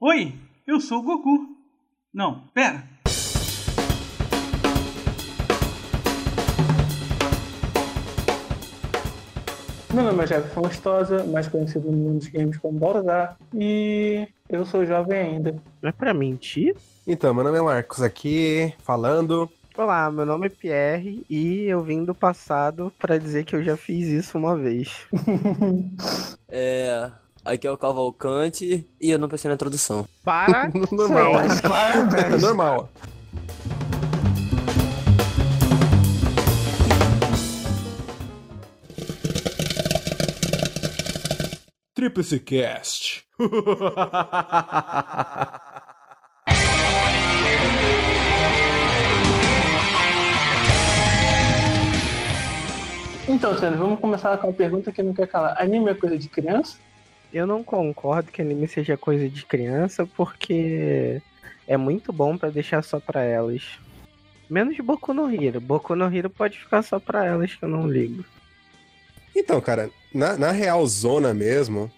Oi, eu sou o Goku. Não, pera. Meu nome é Jefferson Gostosa, mais conhecido no mundo dos games como Baltazar, e eu sou jovem ainda. Não é pra mentir? Então, meu nome é Marcos aqui, falando. Olá, meu nome é Pierre e eu vim do passado pra dizer que eu já fiz isso uma vez. É. Aqui é o Cavalcante e eu não pensei na introdução. Para! normal. É normal. Tríplice Cast. Então, Sandro, vamos começar com uma pergunta que não quer calar. Anime é coisa de criança? Eu não concordo que anime seja coisa de criança porque é muito bom pra deixar só pra elas. Menos Boku no Hero. Boku no Hero pode ficar só pra elas que eu não ligo. Então, cara, na, na real zona mesmo,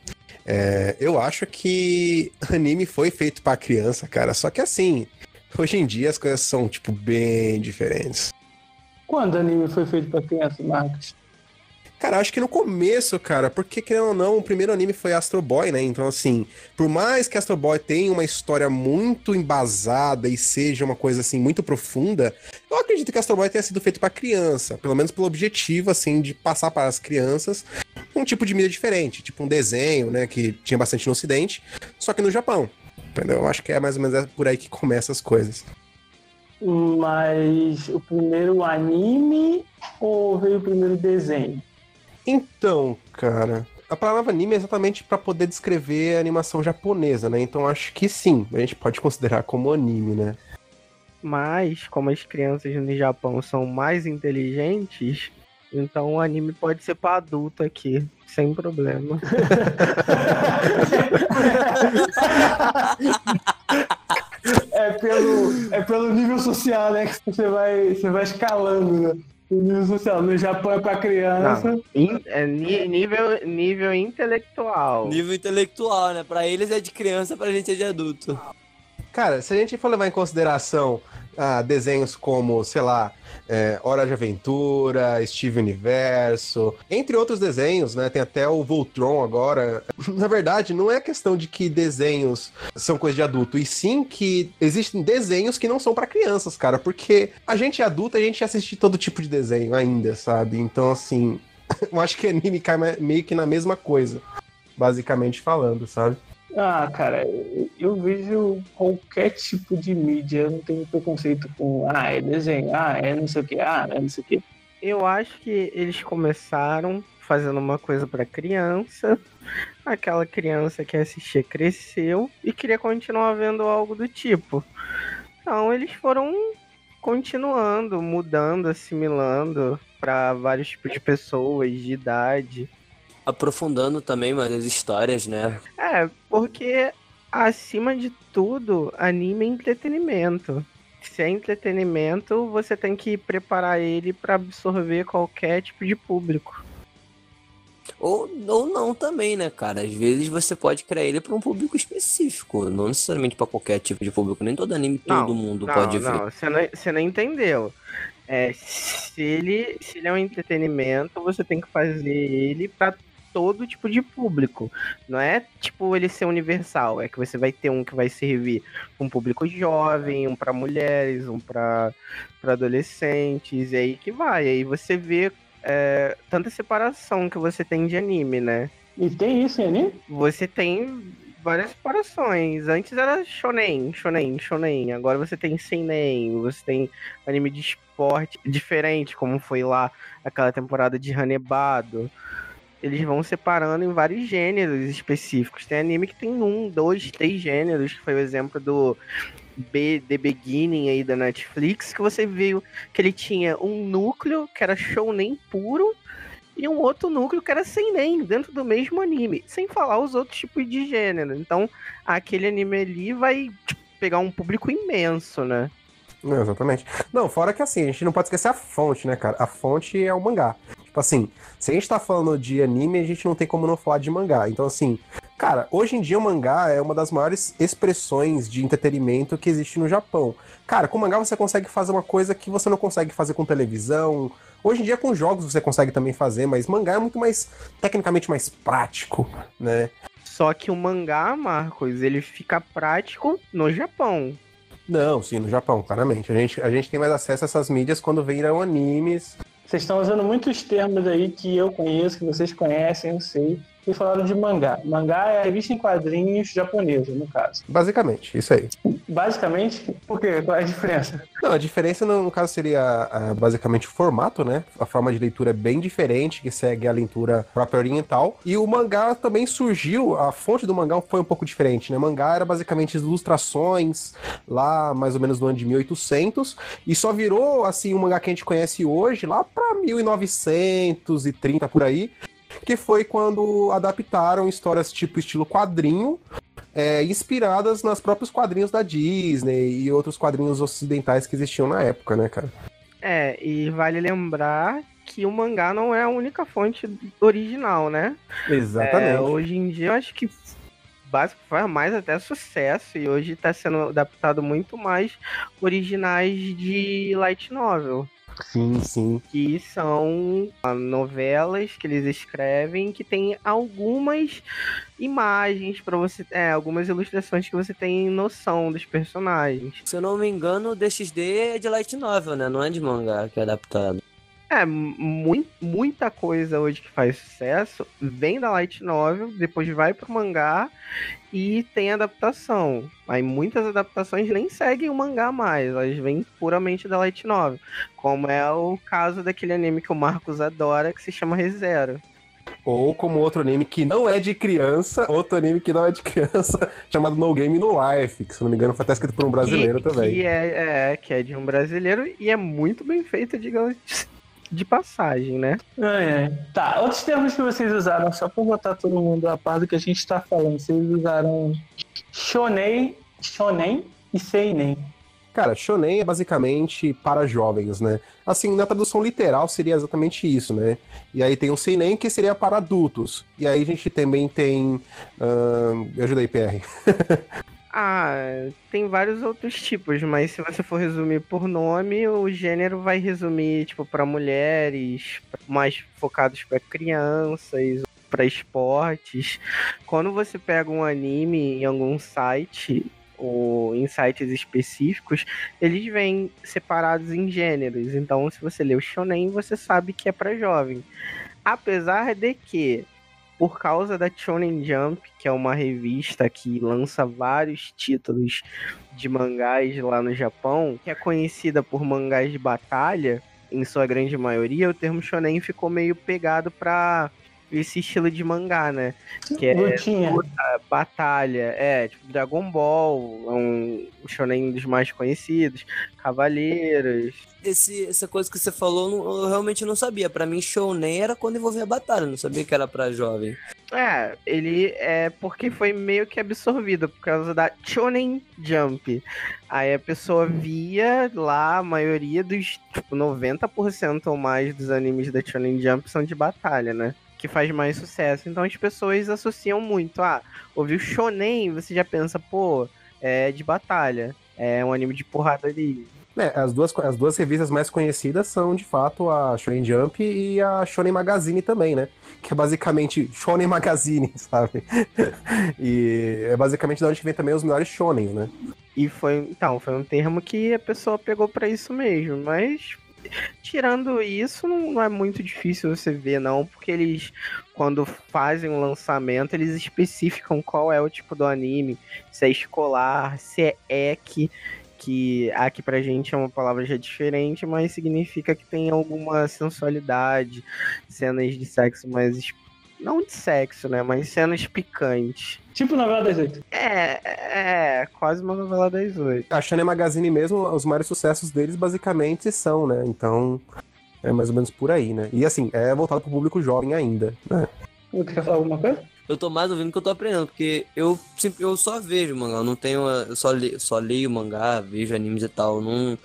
é, eu acho que anime foi feito pra criança, cara. Só que assim, hoje em dia as coisas são, tipo, bem diferentes. Quando anime foi feito pra criança, Marcos? Cara, acho que no começo, cara, porque querendo ou não, o primeiro anime foi Astro Boy, né? Então, assim, por mais que Astro Boy tenha uma história muito embasada e seja uma coisa, assim, muito profunda, eu acredito que Astro Boy tenha sido feito pra criança, pelo menos pelo objetivo, assim, de passar para as crianças um tipo de mídia diferente, tipo um desenho, né, que tinha bastante no Ocidente, só que no Japão. Entendeu? Eu acho que é mais ou menos por aí que começam as coisas. Mas o primeiro anime ou veio o primeiro desenho? Então, cara, a palavra anime é exatamente para poder descrever a animação japonesa, né? Então acho que sim, a gente pode considerar como anime, né? Mas, como as crianças no Japão são mais inteligentes, então o anime pode ser pra adulto aqui, sem problema. É pelo, é pelo nível social, né? Que você vai, você vai escalando, né? O nível social. No Japão é pra criança. Não, in- é nível, nível intelectual. Nível intelectual, né? Pra eles é de criança, pra gente é de adulto. Cara, se a gente for levar em consideração ah, desenhos como, sei lá, é, Hora de Aventura, Steve Universo, entre outros desenhos, né? Tem até o Voltron agora. Na verdade, não é questão de que desenhos são coisa de adulto, e sim que existem desenhos que não são pra crianças, cara, porque a gente é adulto, a gente assiste todo tipo de desenho ainda, sabe? Então, assim, eu acho que anime cai me- meio que na mesma coisa, basicamente falando, sabe? Ah, cara, eu vejo qualquer tipo de mídia, eu não tenho preconceito com, ah, é desenho, ah, é não sei o que, ah, é não sei o que. Eu acho que eles começaram fazendo uma coisa pra criança. Aquela criança que assistia cresceu e queria continuar vendo algo do tipo. Então eles foram continuando, mudando, assimilando pra vários tipos de pessoas, de idade. Aprofundando também mais as histórias, né? É, porque acima de tudo, anime é entretenimento. Se é entretenimento, você tem que preparar ele pra absorver qualquer tipo de público. Ou, ou não também, né, cara? Às vezes você pode criar ele pra um público específico, não necessariamente pra qualquer tipo de público. Nem todo anime todo mundo não, pode não, ver. Você não, você não entendeu. É, se, ele, se ele é um entretenimento, você tem que fazer ele pra todo tipo de público. Não é tipo ele ser universal, é que você vai ter um que vai servir um público jovem, um pra mulheres, um pra pra adolescentes, e aí que vai. Aí você vê é, tanta separação que você tem de anime, né? E tem isso em anime? Você tem várias separações. Antes era shonen, shonen, shonen. Agora você tem seinen, você tem anime de esporte diferente, como foi lá aquela temporada de Hanebado. Eles vão separando em vários gêneros específicos. Tem anime que tem um, dois, três gêneros, que foi o exemplo do B, The Beginning aí da Netflix, que você viu que ele tinha um núcleo que era shounen puro, e um outro núcleo que era seinen, dentro do mesmo anime, sem falar os outros tipos de gênero. Então, aquele anime ali vai tipo, pegar um público imenso, né? Não, exatamente. Não, fora que assim, a gente não pode esquecer a fonte, né, cara? A fonte é o mangá. Tipo assim, se a gente tá falando de anime, a gente não tem como não falar de mangá. Então, assim, Cara, hoje em dia o mangá é uma das maiores expressões de entretenimento que existe no Japão. Cara, com mangá você consegue fazer uma coisa que você não consegue fazer com televisão. Hoje em dia com jogos você consegue também fazer, mas mangá é muito mais tecnicamente mais prático, né? Só que o mangá, Marcos, ele fica prático no Japão. Não, sim, no Japão, claramente. A gente, a gente tem mais acesso a essas mídias quando viram animes. Vocês estão usando muitos termos aí que eu conheço, que vocês conhecem, eu sei. Vocês falaram de mangá. Mangá é a revista em quadrinhos japonesa, no caso. Basicamente, isso aí. Basicamente, por quê? Qual é a diferença? Não, a diferença no, caso seria ah, basicamente o formato, né? A forma de leitura é bem diferente, que segue a leitura própria oriental. E o mangá também surgiu, a fonte do mangá foi um pouco diferente, né? Mangá era basicamente ilustrações lá mais ou menos no ano de 1800 e só virou assim o mangá que a gente conhece hoje lá para 1930 por aí, que foi quando adaptaram histórias tipo estilo quadrinho, é, inspiradas nos próprios quadrinhos da Disney e outros quadrinhos ocidentais que existiam na época, né, cara? É, e vale lembrar que o mangá não é a única fonte original, né? Exatamente. É, hoje em dia eu acho que básico faz mais até sucesso e hoje está sendo adaptado muito mais originais de light novel. Sim, sim. Que são ah, novelas que eles escrevem que tem algumas imagens para você. É, algumas ilustrações que você tem noção dos personagens. Se eu não me engano, o DXD é de light novel, né? Não é de mangá que é adaptado. É, mu muita coisa hoje que faz sucesso vem da light novel, depois vai pro mangá e tem adaptação. Aí muitas adaptações nem seguem o mangá mais, elas vêm puramente da light novel, como é o caso daquele anime que o Marcos adora que se chama ReZero. Ou como outro anime que não é de criança, outro anime que não é de criança, chamado No Game No Life, que se não me engano foi até escrito por um brasileiro que, também. Que é, é, que é de um brasileiro e é muito bem feito, digamos de passagem, né? É, é. Tá, outros termos que vocês usaram, só pra botar todo mundo a par do que a gente tá falando. Vocês usaram shonen, shonen e seinen. Cara, shonen é basicamente para jovens, né? Assim, na tradução literal seria exatamente isso, né? E aí tem o seinen que seria para adultos. E aí a gente também tem... Uh... Me ajuda aí, PR. Ah, tem vários outros tipos, mas se você for resumir por nome, o gênero vai resumir, tipo, para mulheres, mais focados para crianças, para esportes. Quando você pega um anime em algum site ou em sites específicos, eles vêm separados em gêneros. Então, se você lê o shonen, você sabe que é para jovem. Apesar de que por causa da Shonen Jump, que é uma revista que lança vários títulos de mangás lá no Japão, que é conhecida por mangás de batalha, em sua grande maioria, o termo shonen ficou meio pegado para esse estilo de mangá, né? Que é luta, batalha, é, tipo Dragon Ball, é um shonen dos mais conhecidos, Cavaleiros. Esse, essa coisa que você falou, eu realmente não sabia. Para mim, shonen era quando envolvia batalha, não sabia que era para jovem. É, ele é porque foi meio que absorvido por causa da Shonen Jump. Aí a pessoa via lá, a maioria dos, tipo, 90% ou mais dos animes da Shonen Jump são de batalha, né? Que faz mais sucesso. Então as pessoas associam muito. Ah, ouviu Shonen, você já pensa, pô, é de batalha. É um anime de porrada ali. É, as duas, as duas revistas mais conhecidas são, de fato, a Shonen Jump e a Shonen Magazine também, né? Que é basicamente Shonen Magazine, sabe? e é basicamente de onde vem também os melhores Shonen, né? E foi, então, foi um termo que a pessoa pegou para isso mesmo, mas Tirando isso, não é muito difícil você ver, não, porque eles, quando fazem um lançamento, eles especificam qual é o tipo do anime, se é escolar, se é EC, que aqui pra gente é uma palavra já diferente, mas significa que tem alguma sensualidade, cenas de sexo mais não de sexo, né? Mas cenas picantes. Tipo novela das oito. É, é, quase uma novela das oito. A Shane Magazine mesmo, os maiores sucessos deles basicamente são, né? Então, é mais ou menos por aí, né? E assim, é voltado pro público jovem ainda, né? Você quer falar alguma coisa? Eu tô mais ouvindo que eu tô aprendendo, porque eu, eu só vejo mangá, eu não tenho. Eu só, le, só leio mangá, vejo animes e tal. Não,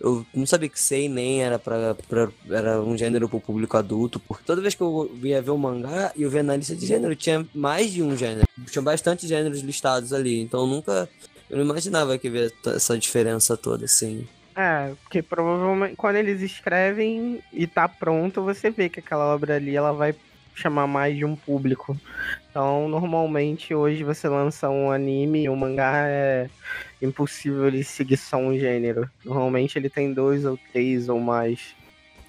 Eu não sabia que sei nem era pra, pra, era um gênero pro público adulto, porque toda vez que eu ia ver o mangá e eu via na lista de gênero, tinha mais de um gênero. Tinha bastante gêneros listados ali, então nunca. Eu não imaginava que ver essa diferença toda, assim. É, porque provavelmente quando eles escrevem e tá pronto, você vê que aquela obra ali ela vai chamar mais de um público. Então, normalmente hoje você lança um anime um mangá é impossível ele seguir só um gênero. Normalmente ele tem dois ou três ou mais.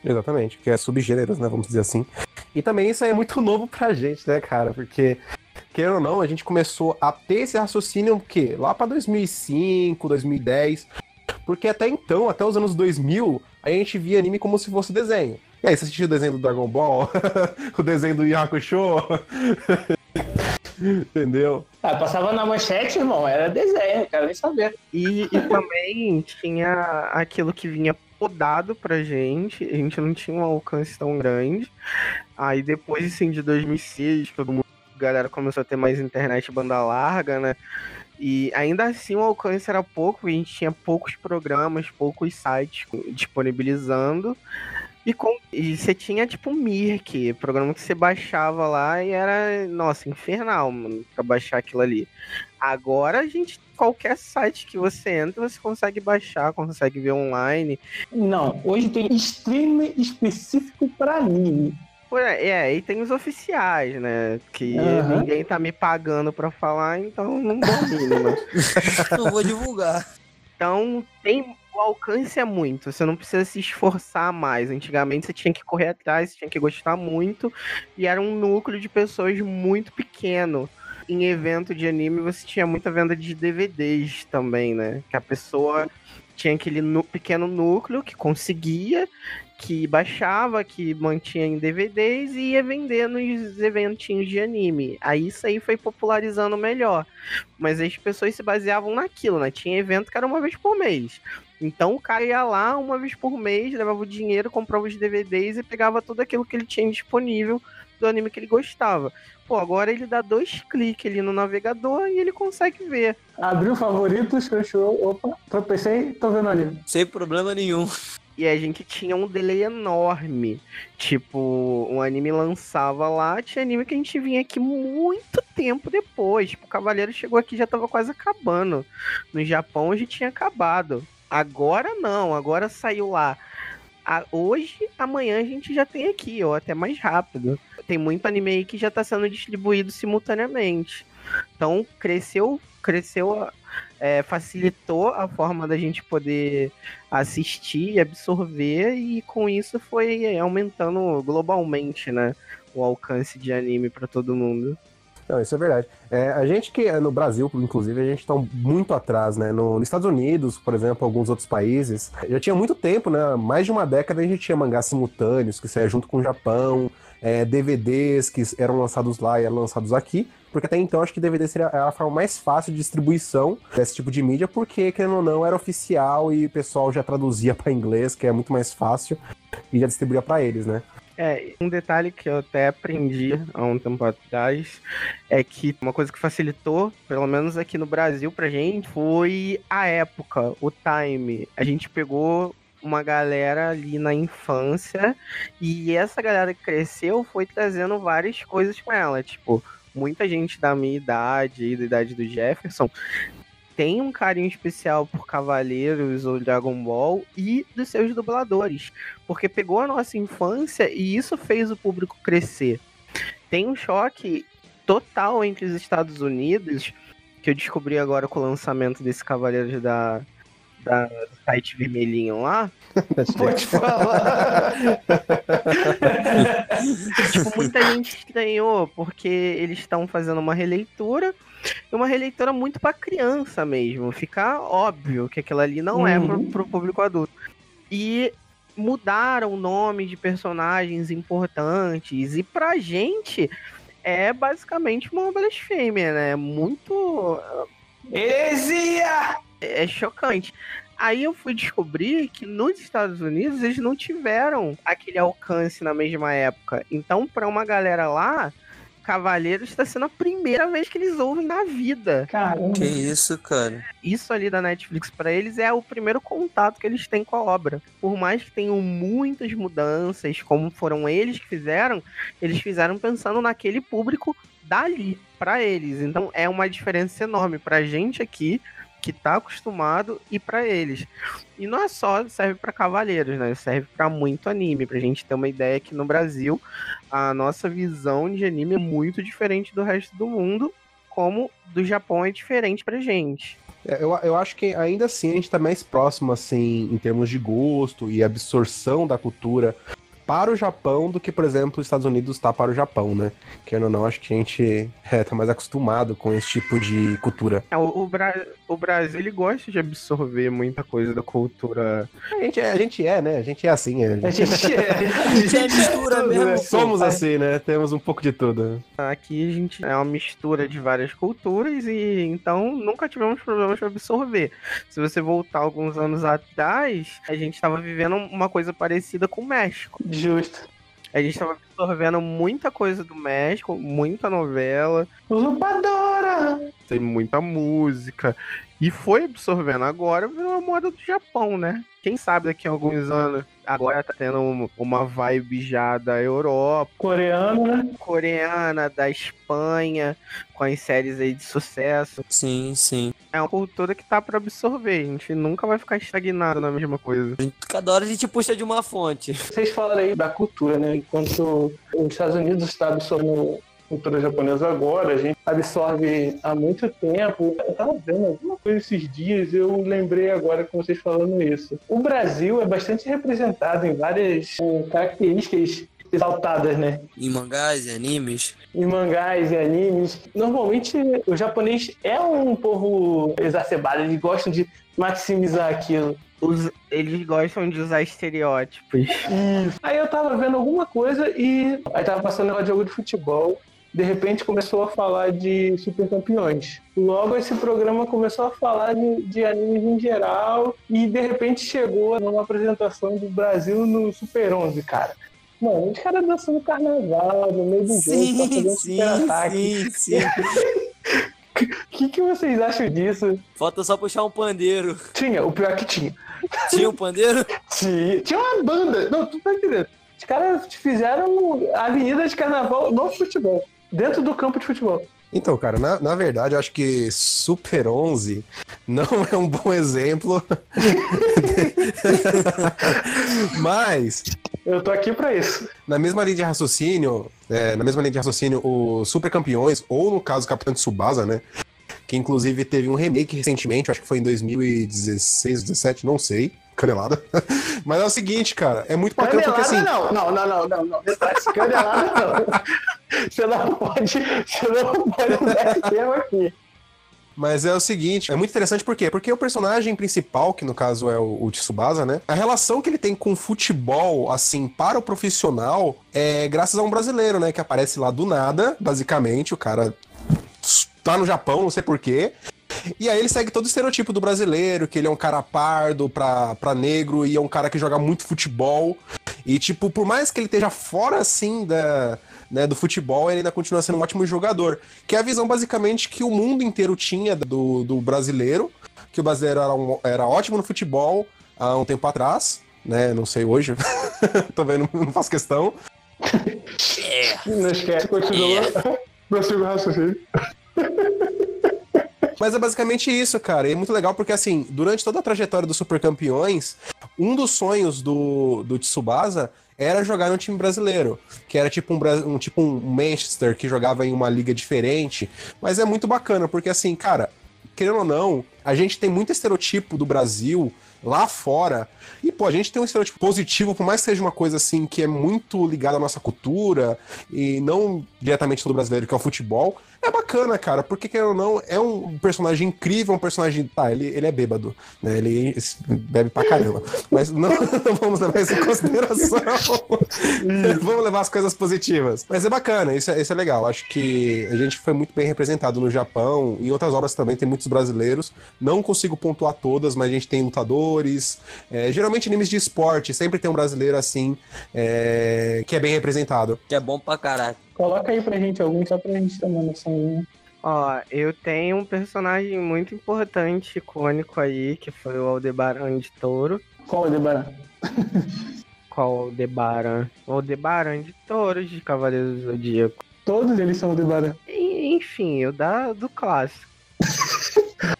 Exatamente, que é subgêneros, né? Vamos dizer assim. E também isso aí é muito novo pra gente, né, cara? Porque, querendo ou não, a gente começou a ter esse raciocínio o quê? Lá pra 2005, 2010. Porque até então, até os anos 2000, a gente via anime como se fosse desenho. E aí, você assistiu o desenho do Dragon Ball? o desenho do Yakusho? Entendeu? Ah, passava na manchete, irmão, era desenho, quero nem saber. E, e também tinha aquilo que vinha podado pra gente, a gente não tinha um alcance tão grande. Aí depois, assim, de 2006, todo mundo, a galera começou a ter mais internet banda larga, né? E ainda assim o alcance era pouco, a gente tinha poucos programas, poucos sites disponibilizando. E, com, e você tinha tipo Mirk, programa que você baixava lá e era, nossa, infernal, mano, pra baixar aquilo ali. Agora a gente, qualquer site que você entra, você consegue baixar, consegue ver online. Não, hoje tem stream específico para anime. É, e tem os oficiais, né? Que uhum. ninguém tá me pagando pra falar, então não domino, né? não vou divulgar. Então, tem o alcance é muito, você não precisa se esforçar mais. Antigamente você tinha que correr atrás, você tinha que gostar muito, e era um núcleo de pessoas muito pequeno. Em evento de anime você tinha muita venda de DVDs também, né? Que a pessoa tinha aquele pequeno núcleo que conseguia, que baixava, que mantinha em DVDs e ia vender nos eventinhos de anime. Aí isso aí foi popularizando melhor. Mas as pessoas se baseavam naquilo, né? Tinha evento que era uma vez por mês. Então o cara ia lá uma vez por mês, levava o dinheiro, comprava os DVDs e pegava tudo aquilo que ele tinha disponível do anime que ele gostava. Pô, agora ele dá dois cliques ali no navegador e ele consegue ver. Abriu favoritos, fechou, opa, tropecei, tô vendo anime. Sem problema nenhum. E a gente tinha um delay enorme. Tipo, um anime lançava lá, tinha anime que a gente vinha aqui muito tempo depois. Tipo, o Cavaleiro chegou aqui já tava quase acabando. No Japão já tinha acabado. Agora não, agora saiu lá. A, hoje, amanhã a gente já tem aqui, ou até mais rápido. Tem muito anime aí que já tá sendo distribuído simultaneamente. Então cresceu, cresceu, é, facilitou a forma da gente poder assistir absorver, e com isso foi aumentando globalmente, né? O alcance de anime para todo mundo. Não, isso é verdade. É, a gente que é no Brasil, inclusive, a gente está muito atrás, né? No, nos Estados Unidos, por exemplo, alguns outros países, já tinha muito tempo, né? Mais de uma década a gente tinha mangás simultâneos que saia junto com o Japão, é, DVDs que eram lançados lá e eram lançados aqui, porque até então acho que DVD seria a forma mais fácil de distribuição desse tipo de mídia, porque, querendo ou não, era oficial e o pessoal já traduzia para inglês, que é muito mais fácil, e já distribuía para eles, né? É, um detalhe que eu até aprendi há um tempo atrás é que uma coisa que facilitou, pelo menos aqui no Brasil pra gente, foi a época, o time. A gente pegou uma galera ali na infância e essa galera que cresceu foi trazendo várias coisas com ela, tipo, muita gente da minha idade, da idade do Jefferson, tem um carinho especial por Cavaleiros ou Dragon Ball e dos seus dubladores, porque pegou a nossa infância e isso fez o público crescer. Tem um choque total entre os Estados Unidos, que eu descobri agora com o lançamento desse Cavaleiros da, da, do site vermelhinho lá. Pode falar. tipo, muita gente estranhou, porque eles estão fazendo uma releitura e uma releitura muito para criança mesmo. Ficar óbvio que aquilo ali não é uhum. é pro, pro público adulto. E mudaram o nome de personagens importantes. E pra gente é basicamente uma blasfêmia, né? Muito. Heresia! É, chocante. Aí eu fui descobrir que nos Estados Unidos eles não tiveram aquele alcance na mesma época. Então, para uma galera lá, Cavaleiros está sendo a primeira vez que eles ouvem na vida. Caramba. Que isso, cara. Isso ali da Netflix pra eles é o primeiro contato que eles têm com a obra. Por mais que tenham muitas mudanças, como foram eles que fizeram, eles fizeram pensando naquele público dali pra eles. Então é uma diferença enorme pra gente aqui que tá acostumado e pra eles. E não é só serve pra cavaleiros, né? Serve pra muito anime, pra gente ter uma ideia que no Brasil a nossa visão de anime é muito diferente do resto do mundo, como do Japão é diferente pra gente. É, Eu, eu acho que ainda assim a gente tá mais próximo, assim, em termos de gosto e absorção da cultura para o Japão do que, por exemplo, os Estados Unidos tá para o Japão, né? Querendo ou não, acho que a gente é, tá mais acostumado com esse tipo de cultura. É, O, o, Bra- o Brasil ele gosta de absorver muita coisa da cultura. A gente é, a gente é né? A gente é assim, é, A gente é. A gente é mistura mesmo. pô. Somos assim, né? Temos um pouco de tudo. Aqui a gente é uma mistura de várias culturas e então nunca tivemos problemas para absorver. Se você voltar alguns anos atrás, a gente estava vivendo uma coisa parecida com o México. Justo. A gente estava absorvendo muita coisa do México, muita novela, Usurpadora! tem muita música. E foi absorvendo. Agora virou a moda do Japão, né? Quem sabe daqui a alguns anos. Agora tá tendo um- uma vibe já da Europa, Coreano, né? coreana, da Espanha, com as séries aí de sucesso. Sim, sim. É uma cultura que tá pra absorver. A gente nunca vai ficar estagnado na mesma coisa. A gente- Cada hora a gente puxa de uma fonte. Vocês falaram aí da cultura, né? Enquanto os Estados Unidos está absorvendo cultura japonesa agora, a gente absorve há muito tempo. Eu tava vendo alguma coisa esses dias, eu lembrei agora com vocês falando isso. O Brasil é bastante representado em várias eh, características exaltadas, né? Em mangás e animes. em mangás e animes. Normalmente o japonês é um povo exacerbado, eles gostam de maximizar aquilo. Os- eles gostam de usar estereótipos. Aí eu tava vendo alguma coisa e aí tava passando negócio de jogo de futebol. De repente começou a falar de super campeões. Logo esse programa começou a falar de, de animes em geral e de repente chegou numa apresentação do Brasil no Super 11, cara. Mano, os caras dançando carnaval no meio do jogo, pra fazer um super ataque. sim, sim. O que, que vocês acham disso? Falta só puxar um pandeiro. Tinha, o pior que tinha. Tinha um pandeiro? Tinha, tinha uma banda. Não, tu tá entendendo? Os caras fizeram a avenida de carnaval no futebol. Dentro do campo de futebol. Então, cara, na, na verdade, eu acho que Super 11 não é um bom exemplo. Mas, Eu tô aqui pra isso. na mesma linha de raciocínio, é, na mesma linha de raciocínio, o Super Campeões, ou no caso, Capitão de Subasa, né? Que inclusive teve um remake recentemente, acho que foi em 2016, 17, não sei. Canelada. Mas é o seguinte, cara, é muito bacana porque assim. não, não, não, não, não, não. Canelada não. Você não pode, você não pode usar esse termo aqui. Mas é o seguinte, é muito interessante por quê? Porque o personagem principal, que no caso é o, o Tsubasa, né? A relação que ele tem com o futebol, assim, para o profissional, é graças a um brasileiro, né? Que aparece lá do nada, basicamente, o cara tá no Japão, não sei porquê. E aí ele segue todo o estereotipo do brasileiro, que ele é um cara pardo pra, pra negro e é um cara que joga muito futebol. E, tipo, por mais que ele esteja fora, assim, da, né, do futebol, ele ainda continua sendo um ótimo jogador. Que é a visão, basicamente, que o mundo inteiro tinha do, do brasileiro, que o brasileiro era, um- era ótimo no futebol há um tempo atrás, né, não sei hoje, também não, não faço questão. Não esquece, continua. Prossiga o raciocínio. Mas é basicamente isso, cara. E é muito legal porque, assim, durante toda a trajetória dos Super Campeões, um dos sonhos do, do Tsubasa era jogar no time brasileiro. Que era tipo um, um, tipo um Manchester que jogava em uma liga diferente. Mas é muito bacana, porque, assim, cara, querendo ou não, a gente tem muito estereotipo do Brasil lá fora. E, pô, a gente tem um estereotipo positivo, por mais que seja uma coisa assim que é muito ligada à nossa cultura e não diretamente do brasileiro, que é o futebol. É bacana, cara, porque querendo ou não, é um personagem incrível, um personagem. Tá, ele, ele é bêbado, né? Ele bebe pra caramba. Mas não, não vamos levar isso em consideração. vamos levar as coisas positivas. Mas é bacana, isso é, isso é legal. Acho que a gente foi muito bem representado no Japão. Em outras obras também tem muitos brasileiros. Não consigo pontuar todas, mas a gente tem lutadores. É, geralmente animes de esporte, sempre tem um brasileiro assim, é, que é bem representado. Que é bom pra caralho. Coloca aí pra gente alguns só pra gente uma noção. né? Ó, eu tenho um personagem muito importante, icônico aí, que foi o Aldebaran de Touro. Qual é o Debaran? Qual Aldebaran? O Aldebaran de Touro de Cavaleiros do Zodíaco. Todos eles são o Debaran. E, enfim, o da, do clássico.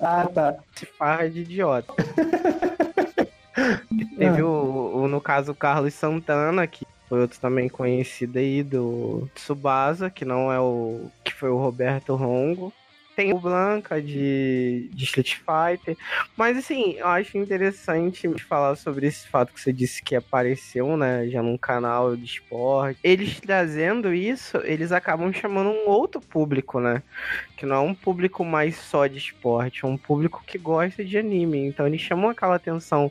Ah, tá. Se farra de idiota. Teve o, o, no caso, o Carlos Santana, que foi outro também conhecido aí do Tsubasa, que não é o. que foi o Roberto Rongo. Tem o Blanca de, de Street Fighter. Mas assim, eu acho interessante falar sobre esse fato que você disse que apareceu, né? Já num canal de esporte. Eles trazendo isso, eles acabam chamando um outro público, né? Que não é um público mais só de esporte, é um público que gosta de anime. Então eles chamam aquela atenção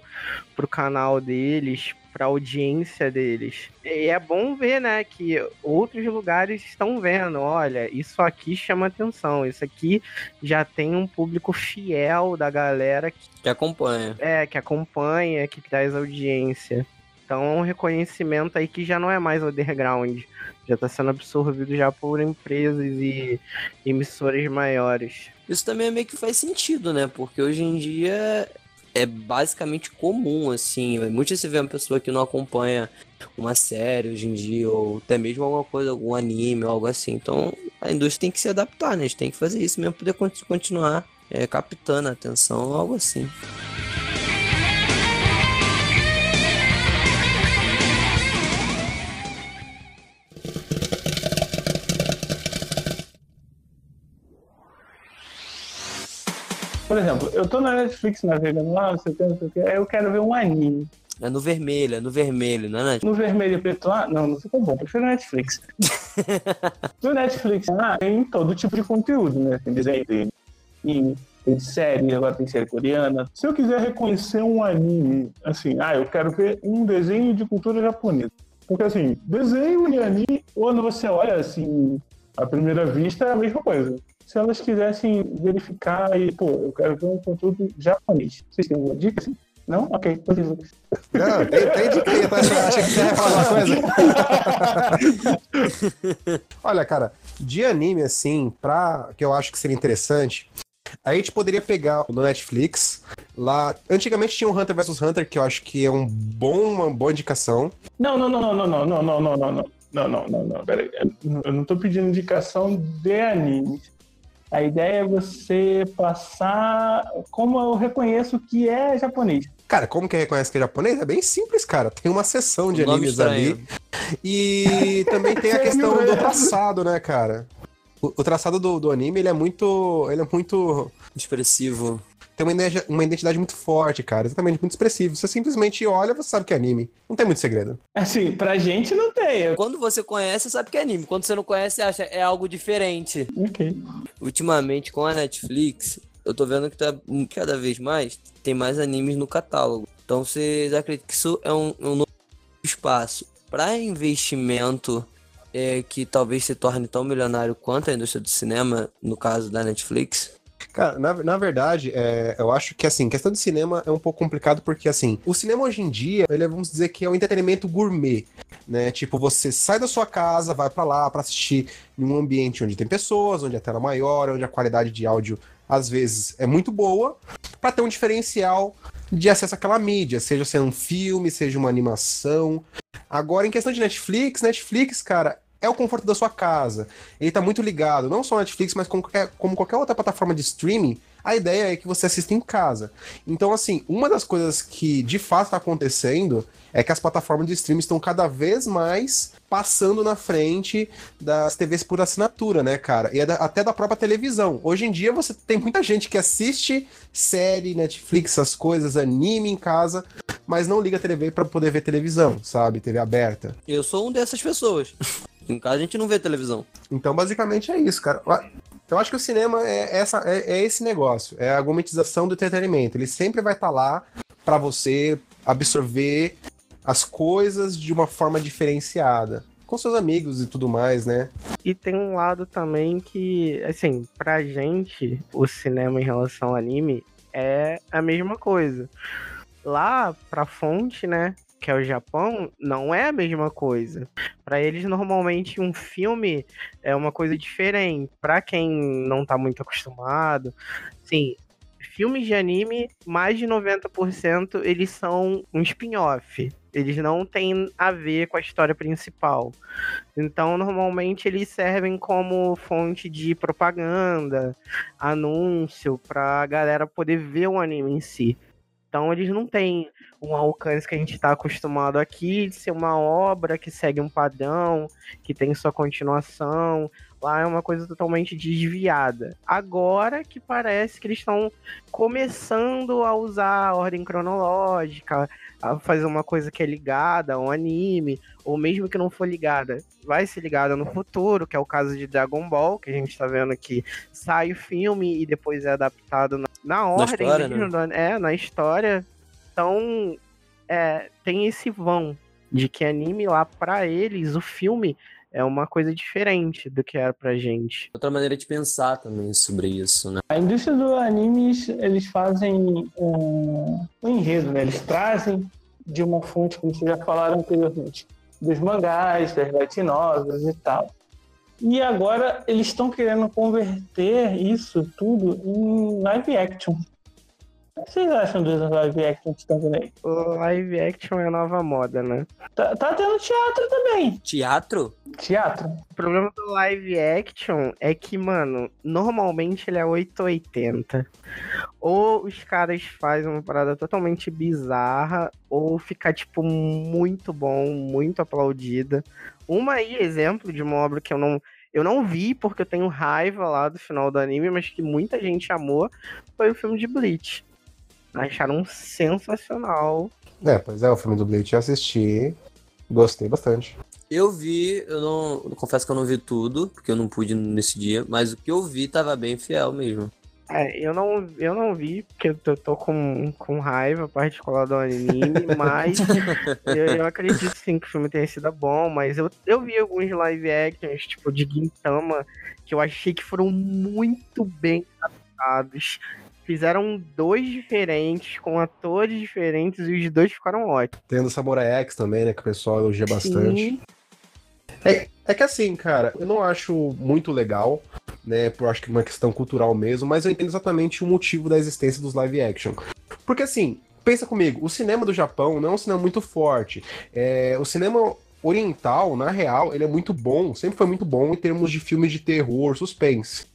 pro canal deles, pra audiência deles. E é bom ver, né, que outros lugares estão vendo, olha, isso aqui chama atenção, isso aqui já tem um público fiel da galera que Que acompanha. é, que acompanha, que traz audiência. Então é um reconhecimento aí que já não é mais underground. Já está sendo absorvido já por empresas e emissoras maiores. Isso também é meio que faz sentido, né? Porque hoje em dia é basicamente comum, assim. Muitas vezes vê uma pessoa que não acompanha uma série hoje em dia, ou até mesmo alguma coisa, algum anime, algo assim. Então a indústria tem que se adaptar, né? A gente tem que fazer isso mesmo poder con- continuar é, captando a atenção, algo assim. Por exemplo, eu tô na Netflix navegando lá, não sei o que, não sei o que, aí eu quero ver um anime. É no vermelho, é no vermelho, não é? Nath? No vermelho e preto lá, não, não fica bom, prefiro Netflix. no Netflix lá tem todo tipo de conteúdo, né? Tem desenho, tem anime, tem série, agora tem série coreana. Se eu quiser reconhecer um anime, assim, ah, eu quero ver um desenho de cultura japonesa. Porque assim, desenho e anime, quando você olha assim, à primeira vista, é a mesma coisa. Se elas quisessem verificar e, pô, eu quero ver um conteúdo japonês. Vocês têm alguma dica assim? Não? Ok, continua. Não, tem, tem de quê? Tá? Acha que você vai falar coisa? Olha, cara, de anime, assim, pra, que eu acho que seria interessante, a gente poderia pegar no Netflix. Lá, antigamente tinha um Hunter vs Hunter, que eu acho que é um bom, uma boa indicação. Não, não, não, não, não, não, não, não, não, não. Não, não, não, não. Peraí. Eu não tô pedindo indicação de animes. A ideia é você passar como eu reconheço que é japonês. Cara, como que reconhece que é japonês? É bem simples, cara. Tem uma seção de animes ali. estranho. E também tem a questão do né? traçado, né, cara? O, o traçado do, do anime, ele é muito. Ele é muito. Expressivo. Tem uma, uma identidade muito forte, cara. Exatamente, muito expressivo. Você simplesmente olha, você sabe que é anime. Não tem muito segredo. Assim, pra gente não tem. Quando você conhece, sabe que é anime. Quando você não conhece, acha é algo diferente. Ok. Ultimamente, com a Netflix, eu tô vendo que tá hum, cada vez mais tem mais animes no catálogo. Então vocês acreditam que isso é um, um novo espaço para investimento é, que talvez se torne tão milionário quanto a indústria do cinema, no caso da Netflix? Cara, na, na verdade, é, eu acho que, assim, questão de cinema é um pouco complicado porque, assim, o cinema hoje em dia, ele é, vamos dizer que é um entretenimento gourmet, né? Tipo, você sai da sua casa, vai pra lá pra assistir em um ambiente onde tem pessoas, onde a tela é maior, onde a qualidade de áudio, às vezes, é muito boa, pra ter um diferencial de acesso àquela mídia, seja sendo um filme, seja uma animação. Agora, em questão de Netflix, Netflix, cara, é o conforto da sua casa. Ele tá muito ligado, não só a Netflix, mas como qualquer, como qualquer outra plataforma de streaming, a ideia é que você assista em casa. Então, assim, uma das coisas que de fato está acontecendo é que as plataformas de streaming estão cada vez mais passando na frente das TVs por assinatura, né, cara? E é até da própria televisão. Hoje em dia você tem muita gente que assiste série, Netflix, essas coisas, anime em casa, mas não liga a TV para poder ver televisão, sabe? TV aberta. Eu sou um dessas pessoas. em casa a gente não vê televisão. Então, basicamente é isso, cara. Eu acho que o cinema é, essa, é, é esse negócio, é a gourmetização do entretenimento. Ele sempre vai estar lá para você absorver as coisas de uma forma diferenciada. Com seus amigos e tudo mais, né? E tem um lado também que, assim, pra gente, o cinema em relação ao anime é a mesma coisa. Lá, pra fonte, né? Que é o Japão, não é a mesma coisa. Para eles, normalmente, um filme é uma coisa diferente. Para quem não tá muito acostumado, sim, filmes de anime, mais de 90% eles são um spin-off. Eles não têm a ver com a história principal. Então, normalmente, eles servem como fonte de propaganda, anúncio, pra galera poder ver o anime em si. Então, eles não têm um alcance que a gente está acostumado aqui de ser uma obra que segue um padrão, que tem sua continuação. Lá é uma coisa totalmente desviada. Agora que parece que eles estão começando a usar a ordem cronológica, a fazer uma coisa que é ligada a um anime, ou mesmo que não for ligada, vai ser ligada no futuro, que é o caso de Dragon Ball, que a gente está vendo que sai o filme e depois é adaptado na, na ordem, história, mesmo, é, na história. Então, é, tem esse vão de que anime lá para eles, o filme é uma coisa diferente do que era pra gente. Outra maneira de pensar também sobre isso, né? A indústria do animes, eles fazem um, um enredo, né? Eles trazem de uma fonte, como vocês já falaram anteriormente, dos mangás, das light novels e tal. E agora eles estão querendo converter isso tudo em live action. O que vocês acham dos live action que estão vindo aí? O live action é a nova moda, né? Tá, tá tendo teatro também. Teatro? Teatro. O problema do live action é que, mano, normalmente ele é 880. Ou os caras fazem uma parada totalmente bizarra, ou fica, tipo, muito bom, muito aplaudida. Uma aí, exemplo de uma obra que eu não. Eu não vi porque eu tenho raiva lá do final do anime, mas que muita gente amou, foi o filme de Bleach. Acharam sensacional. É, pois é, o filme do Bleach eu assisti. Gostei bastante. Eu vi, eu não. Eu confesso que eu não vi tudo, porque eu não pude nesse dia, mas o que eu vi tava bem fiel mesmo. É, eu não, eu não vi, porque eu tô, tô com, com raiva particular do anime, mas eu, eu acredito sim que o filme tenha sido bom, mas eu, eu vi alguns live actions, tipo de Gintama, que eu achei que foram muito bem adaptados. Fizeram dois diferentes, com atores diferentes, e os dois ficaram ótimos. Tendo Samurai X também, né? Que o pessoal elogia bastante. É, é que assim, cara, eu não acho muito legal, né? Por acho que é uma questão cultural mesmo, mas eu entendo exatamente o motivo da existência dos live action. Porque assim, pensa comigo, o cinema do Japão não é um cinema muito forte. É, o cinema oriental, na real, ele é muito bom, sempre foi muito bom em termos de filmes de terror, suspense,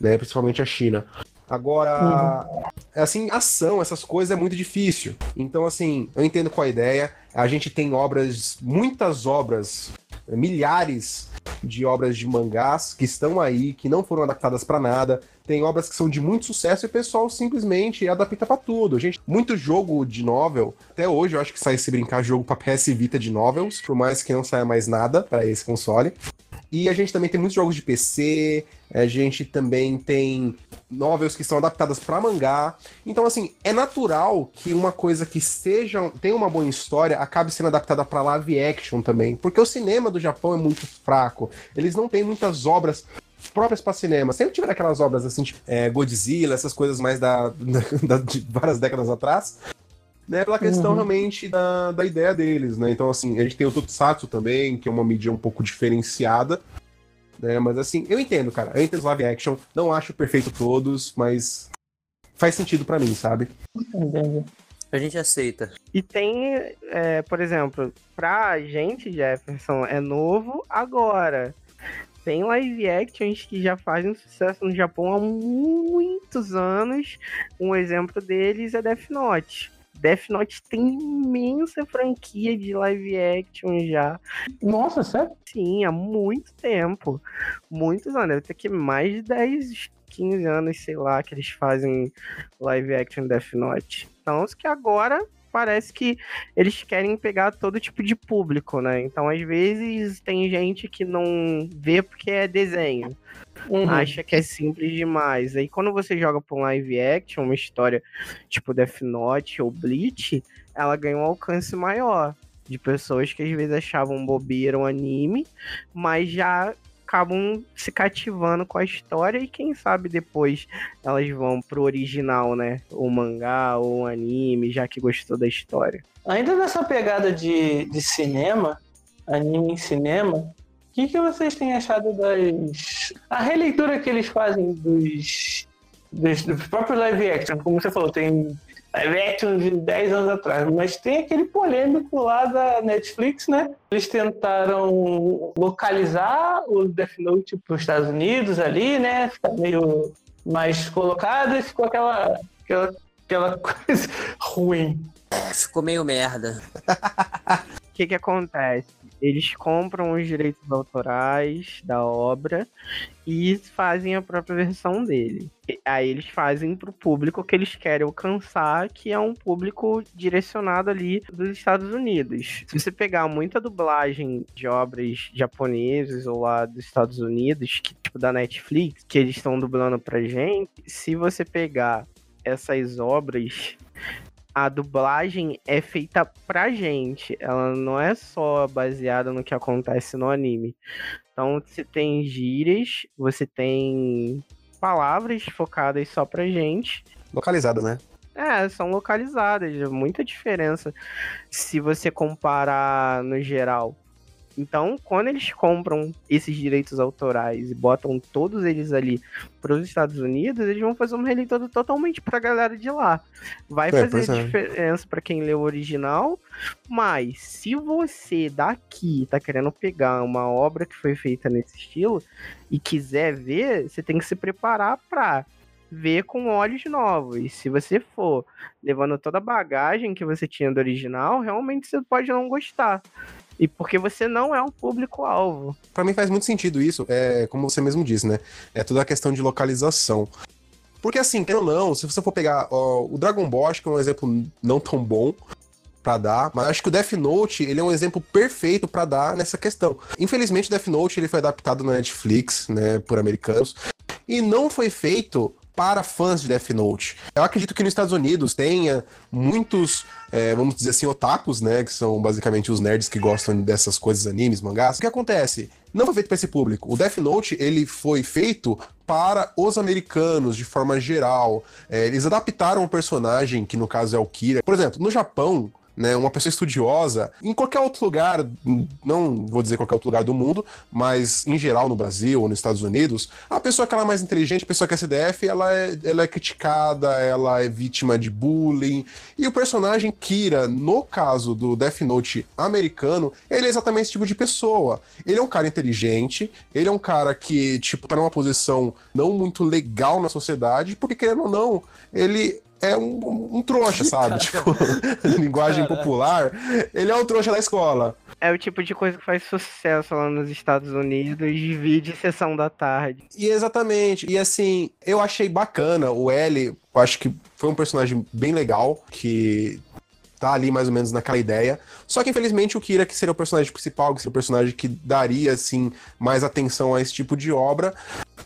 né? Principalmente a China. Agora, assim, ação, essas coisas é muito difícil. Então, assim, eu entendo qual a ideia. A gente tem obras, muitas obras, milhares de obras de mangás que estão aí, que não foram adaptadas pra nada. Tem obras que são de muito sucesso e o pessoal simplesmente adapta pra tudo. Gente, muito jogo de novel, até hoje eu acho que sai se brincar jogo pra PS Vita de novels, por mais que não saia mais nada pra esse console. E a gente também tem muitos jogos de PC, a gente também tem novels que são adaptadas para mangá. Então, assim, é natural que uma coisa que seja tem uma boa história acabe sendo adaptada para live action também, porque o cinema do Japão é muito fraco. Eles não têm muitas obras próprias para cinema. Sempre tiveram aquelas obras assim, tipo, é, Godzilla, essas coisas mais da, da- de várias décadas atrás. Né, pela questão realmente da, da ideia deles, né? Então, assim, a gente tem o Tokusatsu também, que é uma mídia um pouco diferenciada. Né? Mas assim, eu entendo, cara. Eu entendo os live action. Não acho perfeito todos, mas faz sentido pra mim, sabe? Entendi. A gente aceita. E tem, é, por exemplo, pra gente, Jefferson, é novo agora. Tem live actions que já fazem sucesso no Japão há muitos anos. Um exemplo deles é Death Note. Death Note tem imensa franquia de live action já. Nossa, sério? Sim, há muito tempo. Muitos anos. Deve ter que mais de 10, 15 anos, sei lá, que eles fazem live action Death Note. Então, que agora parece que eles querem pegar todo tipo de público, né? Então, às vezes, tem gente que não vê porque é desenho. Uhum. Acha que é simples demais. Aí, quando você joga pra um live action, uma história tipo Death Note ou Bleach, ela ganha um alcance maior. De pessoas que às vezes achavam bobeira um anime, mas já acabam se cativando com a história e quem sabe depois elas vão pro original, né? O mangá ou anime, já que gostou da história. Ainda nessa pegada de, de cinema, anime em cinema, o que, que vocês têm achado das. A releitura que eles fazem dos, dos, dos próprios live action? Como você falou, tem live action de 10 anos atrás, mas tem aquele polêmico lá da Netflix, né? Eles tentaram localizar o Death Note para os Estados Unidos ali, né? Ficar meio mais colocado e ficou aquela, aquela, aquela coisa ruim. Ficou meio merda. O que que acontece? Eles compram os direitos autorais da obra e fazem a própria versão dele. Aí eles fazem para o público que eles querem alcançar, que é um público direcionado ali dos Estados Unidos. Se você pegar muita dublagem de obras japonesas ou lá dos Estados Unidos, que tipo da Netflix, que eles estão dublando pra gente, se você pegar essas obras a dublagem é feita pra gente. Ela não é só baseada no que acontece no anime. Então você tem gírias, você tem palavras focadas só pra gente. Localizado, né? É, são localizadas, muita diferença se você comparar no geral. Então, quando eles compram esses direitos autorais e botam todos eles ali para os Estados Unidos, eles vão fazer uma releitura totalmente para a galera de lá. Vai É, fazer é. diferença para quem lê o original, mas se você daqui tá querendo pegar uma obra que foi feita nesse estilo e quiser ver, você tem que se preparar para ver com olhos novos. E se você for levando toda a bagagem que você tinha do original, realmente você pode não gostar. E porque você não é um público-alvo. Pra mim faz muito sentido isso, é como você mesmo disse, né? É toda a questão de localização. Porque assim, querendo ou não, se você for pegar ó, o Dragon Ball, acho que é um exemplo não tão bom pra dar, mas acho que o Death Note, ele é um exemplo perfeito pra dar nessa questão. Infelizmente, o Death Note ele foi adaptado na Netflix, né, por americanos, e não foi feito para fãs de Death Note. Eu acredito que nos Estados Unidos tenha muitos, é, vamos dizer assim, otakus, né? Que são basicamente os nerds que gostam dessas coisas, animes, mangás. O que acontece? Não foi feito para esse público. O Death Note, ele foi feito para os americanos, de forma geral. É, eles adaptaram o personagem, que no caso é o Kira. Por exemplo, no Japão, né, uma pessoa estudiosa, em qualquer outro lugar, não vou dizer qualquer outro lugar do mundo, mas em geral no Brasil ou nos Estados Unidos, a pessoa que ela é mais inteligente, a pessoa que é CDF, ela é, ela é criticada, ela é vítima de bullying. E o personagem Kira, no caso do Death Note americano, ele é exatamente esse tipo de pessoa. Ele é um cara inteligente, ele é um cara que, tipo, tá numa posição não muito legal na sociedade, porque querendo ou não, ele é um, um trouxa, sabe? tipo, linguagem popular. Ele é o trouxa da escola. É o tipo de coisa que faz sucesso lá nos Estados Unidos, vídeo sessão da tarde. E exatamente. E assim, eu achei bacana. O L, eu acho que foi um personagem bem legal, que tá ali mais ou menos naquela ideia. Só que infelizmente o Kira, que seria o personagem principal, que seria o personagem que daria assim mais atenção a esse tipo de obra,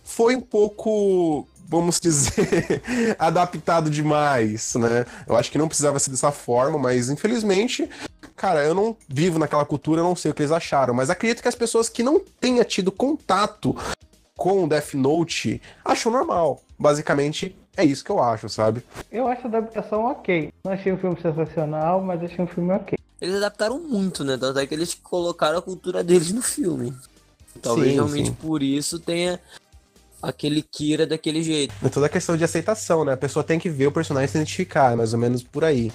foi um pouco vamos dizer, adaptado demais, né? Eu acho que não precisava ser dessa forma, mas infelizmente, cara, eu não vivo naquela cultura, eu não sei o que eles acharam, mas acredito que as pessoas que não tenham tido contato com o Death Note acham normal. Basicamente, é isso que eu acho, sabe? Eu acho a adaptação ok. Não achei um filme sensacional, mas achei um filme ok. Eles adaptaram muito, né? Tanto é que eles colocaram a cultura deles no filme. Talvez Sim, realmente sim. por isso tenha aquele Kira daquele jeito. É toda a questão de aceitação, né? A pessoa tem que ver o personagem e se identificar, é mais ou menos por aí.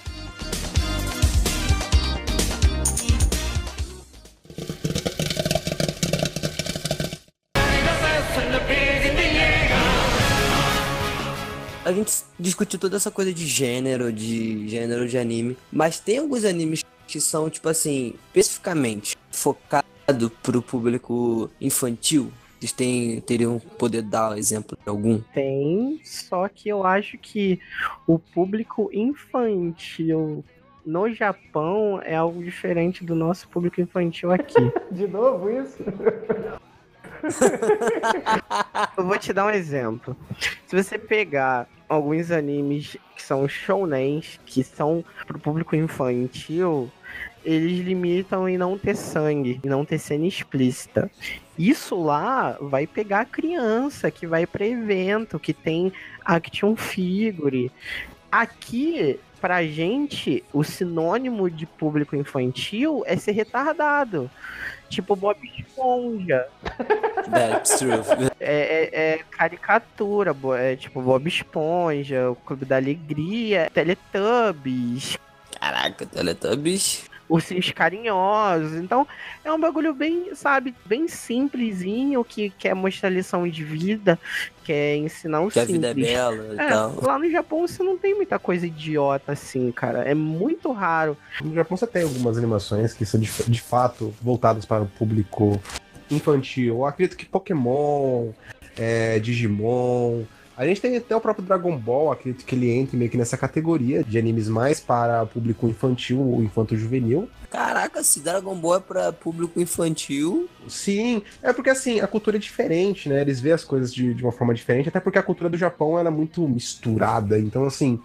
A gente discutiu toda essa coisa de gênero, de gênero de anime, mas tem alguns animes que são, tipo assim, especificamente focado pro público infantil. Vocês têm, teriam poder dar exemplo de algum? Tem, só que eu acho que o público infantil no Japão é algo diferente do nosso público infantil aqui. De novo isso? Eu vou te dar um exemplo. Se você pegar alguns animes que são shounens, que são pro público infantil, eles limitam em não ter sangue, em não ter cena explícita. Isso lá vai pegar a criança que vai para evento, que tem action figure. Aqui, pra gente, o sinônimo de público infantil é ser retardado. Tipo Bob Esponja. That's true. É, é- é caricatura, é tipo Bob Esponja, o Clube da Alegria, Teletubbies, Caraca, Teletubbies. Ursinhos carinhosos. Então, é um bagulho bem, sabe, bem simplesinho, que quer mostrar lição de vida, quer ensinar o Que a vida é simples. bela e É, tal. lá no Japão você não tem muita coisa idiota assim, cara. É muito raro. No Japão você tem algumas animações que são de, de fato voltadas para o público infantil. Eu acredito que Pokémon, é, Digimon. A gente tem até o próprio Dragon Ball, acredito que ele entre meio que nessa categoria de animes mais para público infantil ou infanto-juvenil. Caraca, se Dragon Ball é pra público infantil, Sim, é porque assim, a cultura é diferente, né? Eles veem as coisas de, de uma forma diferente, até porque a cultura do Japão ela é muito misturada. Então, assim,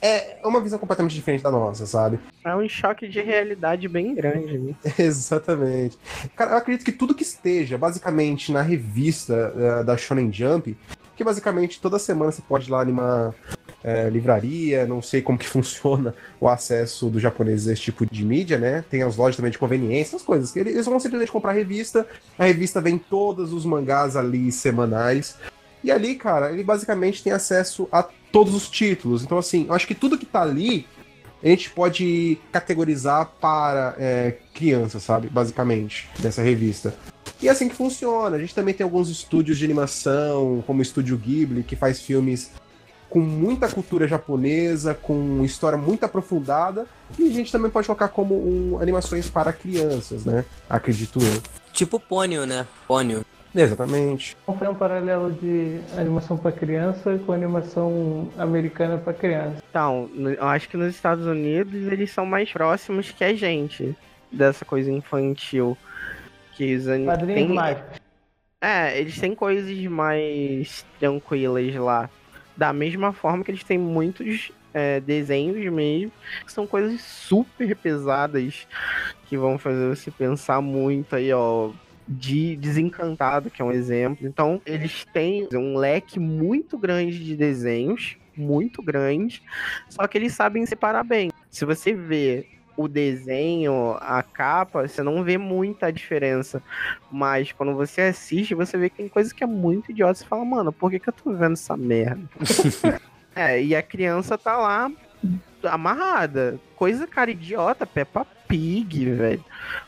é uma visão completamente diferente da nossa, sabe? É um choque de realidade bem grande. né? Exatamente. Cara, eu acredito que tudo que esteja basicamente na revista eh, da Shonen Jump, que basicamente toda semana você pode ir lá numa eh, livraria, não sei como que funciona o acesso dos japoneses a esse tipo de mídia, né? Tem as lojas também de conveniência, essas coisas. Eles vão simplesmente comprar a revista, a revista vem todos os mangás ali semanais. E ali, cara, ele basicamente tem acesso a todos os títulos. Então, assim, eu acho que tudo que tá ali a gente pode categorizar para é, crianças, sabe? Basicamente, dessa revista. E é assim que funciona. A gente também tem alguns estúdios de animação, como o Estúdio Ghibli, que faz filmes com muita cultura japonesa, com história muito aprofundada. E a gente também pode colocar como um, animações para crianças, né? Acredito eu. tipo Ponyo, né? Ponyo. Exatamente. Vamos fazer um paralelo de animação para criança com animação americana para criança. Então, eu acho que nos Estados Unidos eles são mais próximos que a gente dessa coisa infantil. Que os ani- Padrinhos tem- mágicos. É, eles têm coisas mais tranquilas lá. Da mesma forma que eles têm muitos é, desenhos mesmo, que são coisas super pesadas, que vão fazer você pensar muito aí, ó. De Desencantado, que é um exemplo. Então, eles têm um leque muito grande de desenhos, muito grande, só que eles sabem separar bem. Se você vê o desenho, a capa, você não vê muita diferença. Mas quando você assiste, você vê que tem coisa que é muito idiota. Você fala, mano, por que, que eu tô vendo essa merda? é, e a criança tá lá amarrada. Coisa, cara, idiota, Peppa Pig, velho.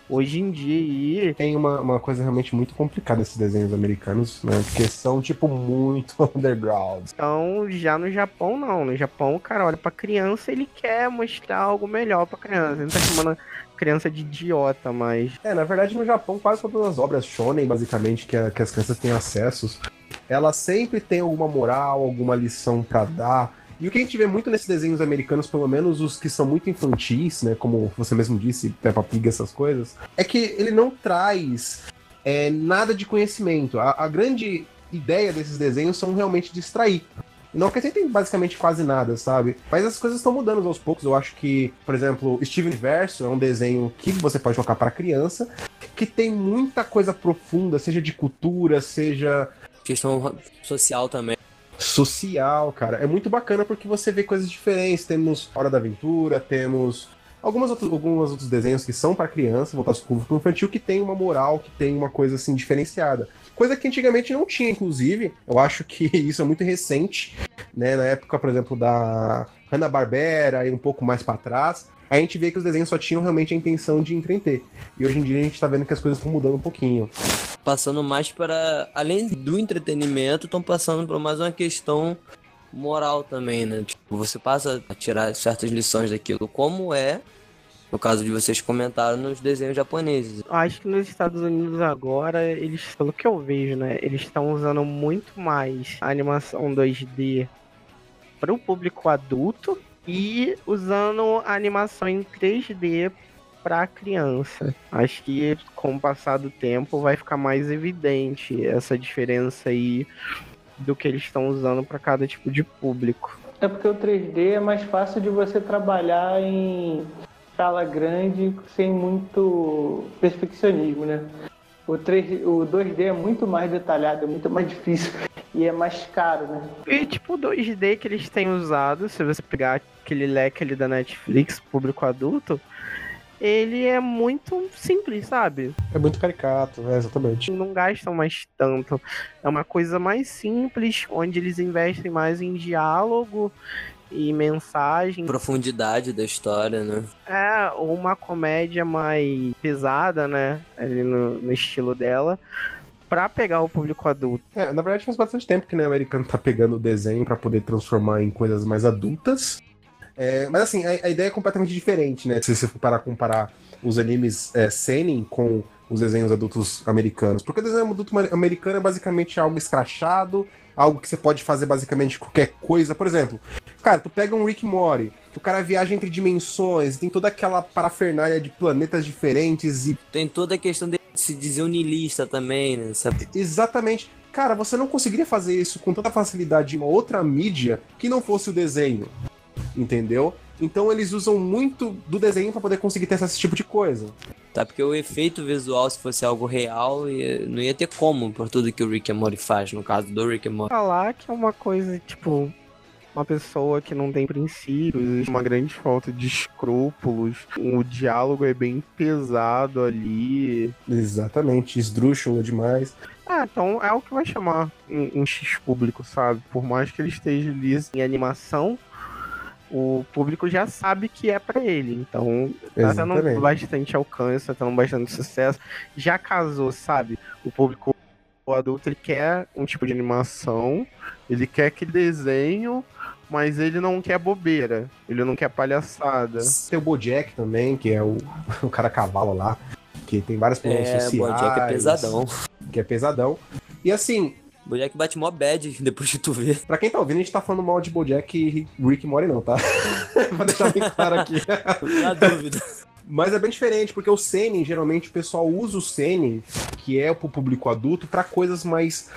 Hoje em dia. Tem uma, uma coisa realmente muito complicada esses desenhos americanos, né? Porque são, tipo, muito underground. Então, já no Japão, não. No Japão, o cara olha pra criança ele quer mostrar algo melhor pra criança. Ele não tá chamando criança de idiota, mas. É, na verdade, no Japão, quase todas as obras shonen, basicamente, que, a- que as crianças têm acesso, elas sempre têm alguma moral, alguma lição pra dar. E o que a gente vê muito nesses desenhos americanos, pelo menos os que são muito infantis, né, como você mesmo disse, Peppa Pig, essas coisas, é que ele não traz é, nada de conhecimento. A, a grande ideia desses desenhos são realmente distrair. Não acrescentem basicamente quase nada, sabe? Mas as coisas estão mudando aos poucos. Eu acho que, por exemplo, Steven Universo é um desenho que você pode colocar para criança, que tem muita coisa profunda, seja de cultura, seja Questão social também. Social, cara. É muito bacana porque você vê coisas diferentes. Temos Hora da Aventura, temos algumas outros, alguns outros desenhos que são para criança, voltados para o infantil, que tem uma moral, que tem uma coisa assim diferenciada. Coisa que antigamente não tinha, inclusive. Eu acho que isso é muito recente, né? Na época, por exemplo, da Hanna-Barbera e um pouco mais para trás, a gente vê que os desenhos só tinham realmente a intenção de entreter. E hoje em dia a gente tá vendo que as coisas estão mudando um pouquinho. Passando mais para. Além do entretenimento, estão passando por mais uma questão moral também, né? Tipo, você passa a tirar certas lições daquilo, como é, no caso de vocês comentaram, nos desenhos japoneses. Acho que nos Estados Unidos agora, eles, pelo que eu vejo, né, eles estão usando muito mais a animação 2D para o público adulto e usando animação em 3D para criança. Acho que com o passar do tempo vai ficar mais evidente essa diferença aí do que eles estão usando para cada tipo de público. É porque o 3D é mais fácil de você trabalhar em escala grande, sem muito perfeccionismo, né? O, 3, o 2D é muito mais detalhado, é muito mais difícil e é mais caro, né? E tipo o 2D que eles têm usado, se você pegar aquele leque ali da Netflix, público adulto, ele é muito simples, sabe? É muito caricato, é, exatamente. Não gastam mais tanto. É uma coisa mais simples, onde eles investem mais em diálogo e mensagem. Profundidade da história, né? É, uma comédia mais pesada, né? Ali no, no estilo dela. Pra pegar o público adulto. É, na verdade faz bastante tempo que né, o americano tá pegando o desenho para poder transformar em coisas mais adultas. É, mas assim, a, a, ideia é completamente diferente, né? Se você for parar comparar os animes é, seinen com os desenhos adultos americanos. Porque o desenho adulto americano é basicamente algo escrachado, algo que você pode fazer basicamente qualquer coisa. Por exemplo, cara, tu pega um Rick Mori, que o cara viaja entre dimensões, tem toda aquela parafernália de planetas diferentes e. Tem toda a questão de se dizer unilista também, né? Sabe? Exatamente. Cara, você não conseguiria fazer isso com tanta facilidade em uma outra mídia que não fosse o desenho. Entendeu? Então eles usam muito do desenho para poder conseguir ter esse tipo de coisa. Tá, porque o efeito visual, se fosse algo real, não ia ter como, por tudo que o Rick and Morty faz, no caso do Rick and Morty. Falar que é uma coisa, tipo, uma pessoa que não tem princípios, uma grande falta de escrúpulos. O diálogo é bem pesado ali. Exatamente, esdrúxulo demais. Ah, então é o que vai chamar um, um X público, sabe? Por mais que ele esteja ali em animação, o público já sabe que é para ele. Então, tá tendo bastante alcance, tá tendo bastante sucesso. Já casou, sabe? O público o adulto ele quer um tipo de animação, ele quer aquele desenho, mas ele não quer bobeira, ele não quer palhaçada. Tem o Bojack também, que é o, o cara cavalo lá, que tem várias problemas é, sociais. Bojack é pesadão. Que é pesadão. E assim, Bojack bate mó bad depois de tu ver. Pra quem tá ouvindo, a gente tá falando mal de Bojack e Rick Mori não, tá? Vou deixar bem claro aqui. Na dúvida. Mas é bem diferente, porque o Seinen, geralmente o pessoal usa o Seinen, que é pro público adulto, para coisas mais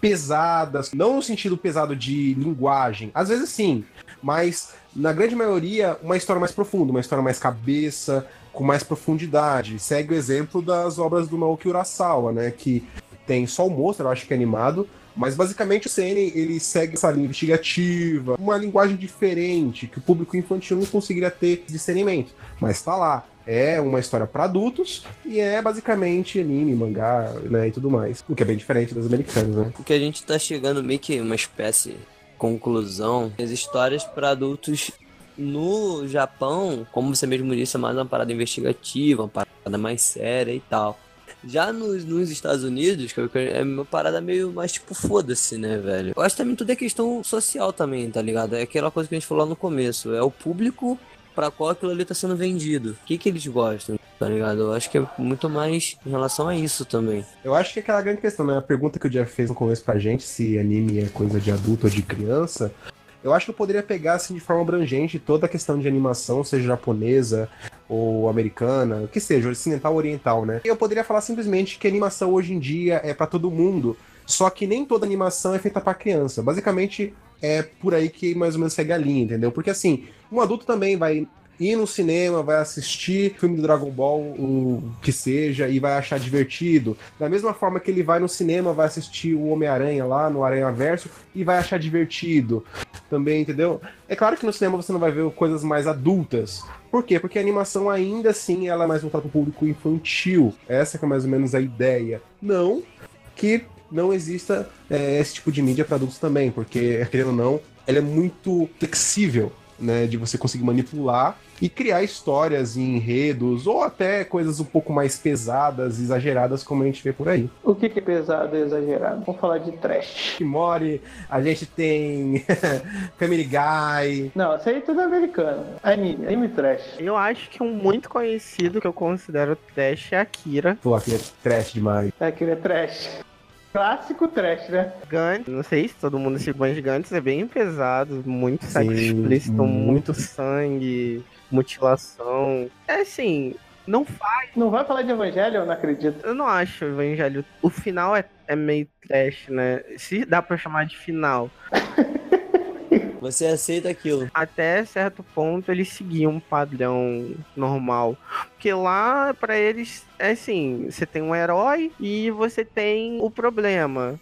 pesadas, não no sentido pesado de linguagem, às vezes sim, mas na grande maioria uma história mais profunda, uma história mais cabeça, com mais profundidade. Segue o exemplo das obras do Naoki Urasawa, né, que tem só o monstro, eu acho que é animado, mas basicamente o CN ele segue essa linha investigativa, uma linguagem diferente que o público infantil não conseguiria ter discernimento. Mas tá lá. É uma história para adultos e é basicamente anime, mangá, né, e tudo mais. O que é bem diferente das americanas, né? O que a gente tá chegando meio que uma espécie de conclusão. As histórias para adultos no Japão, como você mesmo disse, é mais uma parada investigativa, uma parada mais séria e tal. Já nos, nos Estados Unidos, é uma parada meio mais tipo, foda-se, né, velho? Eu acho também tudo é questão social também, tá ligado? É aquela coisa que a gente falou no começo. É o público para qual aquilo ali tá sendo vendido. O que que eles gostam, tá ligado? Eu acho que é muito mais em relação a isso também. Eu acho que é aquela grande questão, né? A pergunta que o Jeff fez no começo pra gente, se anime é coisa de adulto ou de criança, eu acho que eu poderia pegar assim de forma abrangente toda a questão de animação, seja japonesa ou americana, o que seja, ocidental ou oriental, né? Eu poderia falar simplesmente que animação hoje em dia é para todo mundo, só que nem toda animação é feita para criança. Basicamente é por aí que mais ou menos segue a linha, entendeu? Porque assim, um adulto também vai ir no cinema, vai assistir filme do Dragon Ball, o que seja, e vai achar divertido. Da mesma forma que ele vai no cinema, vai assistir o Homem-Aranha lá no Aranha Verso e vai achar divertido. Também, entendeu? É claro que no cinema você não vai ver coisas mais adultas. Por quê? Porque a animação ainda assim ela é mais voltada para o público infantil. Essa é mais ou menos a ideia. Não que não exista é, esse tipo de mídia para adultos também, porque, querendo ou não, ela é muito flexível né, de você conseguir manipular e criar histórias e enredos, ou até coisas um pouco mais pesadas, exageradas, como a gente vê por aí. O que, é pesado e exagerado? Vamos falar de trash. Mori, a gente tem Family Guy. Não, isso aí é tudo americano. Anime, anime trash. Eu acho que um muito conhecido que eu considero trash é Akira. Pô, Akira é trash demais. Akira é trash. Clássico trash, né? Gantz, não sei se todo mundo se de Gantz, é bem pesado, muito sexo explícito, muito sangue, mutilação. É assim, não faz. Não vai falar de Evangelho, eu não acredito. Eu não acho Evangelho. O final é, é meio trash, né? Se dá pra chamar de final. Você aceita aquilo. até certo ponto eles seguiam um padrão normal. Porque lá, pra eles, é assim: você tem um herói e você tem o problema.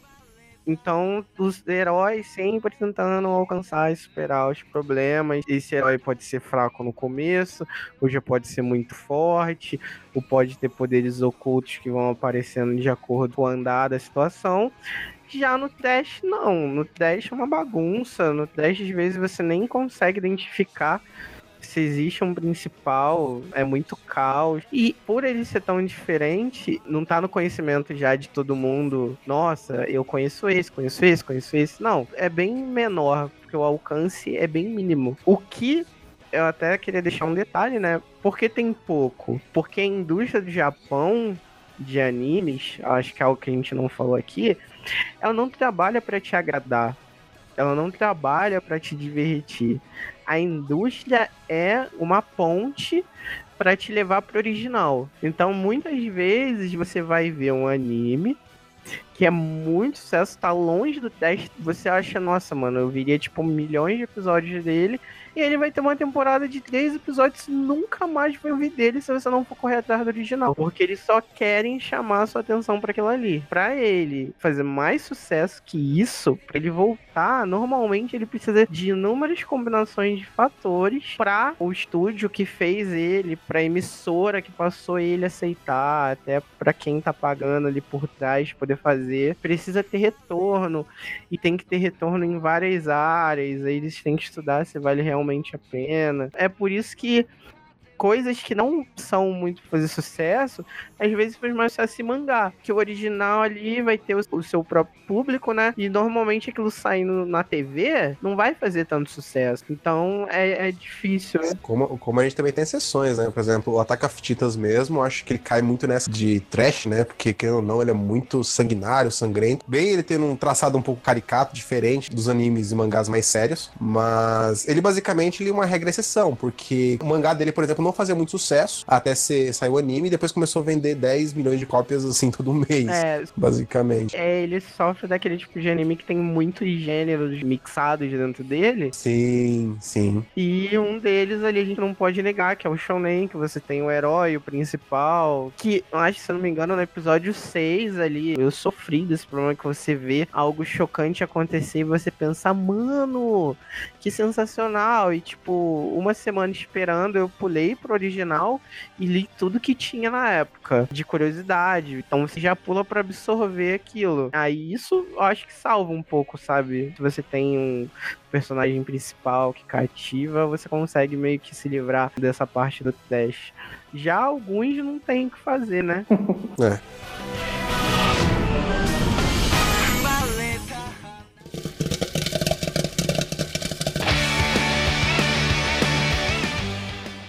Então, os heróis sempre tentando alcançar e superar os problemas. Esse herói pode ser fraco no começo, ou já pode ser muito forte, ou pode ter poderes ocultos que vão aparecendo de acordo com o andar da situação. Já no Dash, não. No Dash é uma bagunça. No Dash, às vezes, você nem consegue identificar se existe um principal, é muito caos. E por ele ser tão diferente, não tá no conhecimento já de todo mundo. Nossa, eu conheço esse, conheço esse, conheço esse. Não, é bem menor, porque o alcance é bem mínimo. O que eu até queria deixar um detalhe, né? Por que tem pouco? Porque a indústria do Japão de animes, acho que é algo que a gente não falou aqui, ela não trabalha para te agradar. Ela não trabalha para te divertir. A indústria é uma ponte para te levar pro original. Então, muitas vezes você vai ver um anime que é muito sucesso, tá longe do teste. Você acha, nossa, mano, eu viria tipo milhões de episódios dele. E ele vai ter uma temporada de três episódios nunca mais vai ouvir dele se você não for correr atrás do original. Porque eles só querem chamar a sua atenção para aquilo ali. Para ele fazer mais sucesso que isso, para ele voltar, normalmente ele precisa de inúmeras combinações de fatores para o estúdio que fez ele, para emissora que passou ele a aceitar, até para quem tá pagando ali por trás poder fazer. Precisa ter retorno e tem que ter retorno em várias áreas. Aí eles têm que estudar se vale realmente a pena. É por isso que coisas que não são muito fazer sucesso, às vezes faz mais sucesso em mangá. Que o original ali vai ter o, seu próprio público, né? E normalmente aquilo saindo na TV não vai fazer tanto sucesso. Então é, é difícil, né? Como, como a gente também tem exceções, né? Por exemplo, o Ataque of Titans mesmo, acho que ele cai muito nessa de trash, né? Porque, querendo ou não, ele é muito sanguinário, sangrento. Bem ele tendo um traçado um pouco caricato, diferente dos animes e mangás mais sérios. Mas ele basicamente ele é uma regra exceção, porque o mangá dele, por exemplo, não fazia muito sucesso até ser, sair o anime e depois começou a vender 10 milhões de cópias assim todo mês. É, Basicamente. é, ele sofre daquele tipo de anime que tem muitos gêneros mixados dentro dele. Sim, sim. E um deles ali a gente não pode negar, que é o Shonen, que você tem o herói, o principal. Que, eu acho, se eu não me engano, no episódio 6 ali, eu sofri desse problema que você vê algo chocante acontecer e você pensa, mano, que sensacional. E, tipo, uma semana esperando, eu pulei pro original e li tudo que tinha na época, de curiosidade. Então você já pula pra absorver aquilo. Aí isso eu acho que salva um pouco, sabe? Se você tem um personagem principal que cativa, você consegue meio que se livrar dessa parte do teste. Já alguns não tem o que fazer, né? É.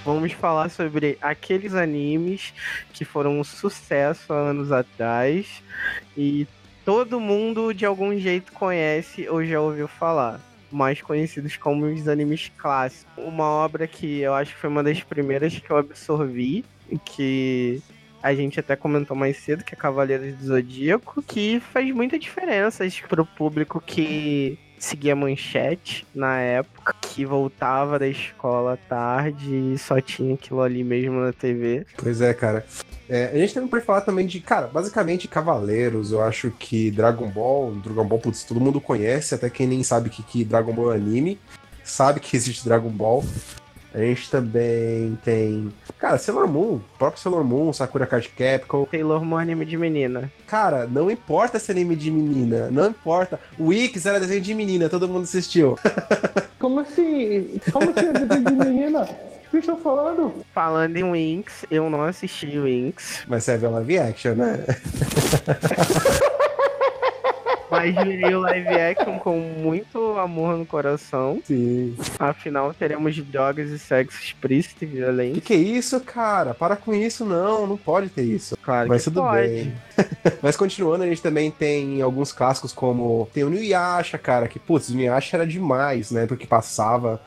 Vamos falar sobre aqueles animes que foram um sucesso há anos atrás e todo mundo de algum jeito conhece ou já ouviu falar. Mais conhecidos como os animes clássicos. Uma obra que eu acho que foi uma das primeiras que eu absorvi, que a gente até comentou mais cedo, que é Cavaleiros do Zodíaco, que faz muita diferença pro público que seguia manchete na época, que voltava da escola tarde e só tinha aquilo ali mesmo na TV. Pois é, cara. É, a gente também pode falar também de, cara, basicamente Cavaleiros. Eu acho que Dragon Ball, Dragon Ball, putz, todo mundo conhece, até quem nem sabe que, que Dragon Ball é anime, sabe que existe Dragon Ball. A gente também tem, cara, Sailor Moon, próprio Sailor Moon, Sakura Card Capcom. Sailor Moon é anime de menina. Cara, não importa se é anime de menina, não importa. O Wix era desenho de menina, todo mundo assistiu. Como assim? Como assim é desenho de menina? O que estão falando? Falando em Winx, eu não assisti Winx, Mas você vê live action, né? mas virei o live action com muito amor no coração. Sim. Afinal, teremos drogas e sexo explícito e Que violento. que é isso, cara? Para com isso, não. Não pode ter isso. Claro Mas que tudo pode. bem. Mas continuando, a gente também tem alguns clássicos como. Tem o Nuyasha, cara, que, putz, o Nuyasha era demais, né? Porque passava.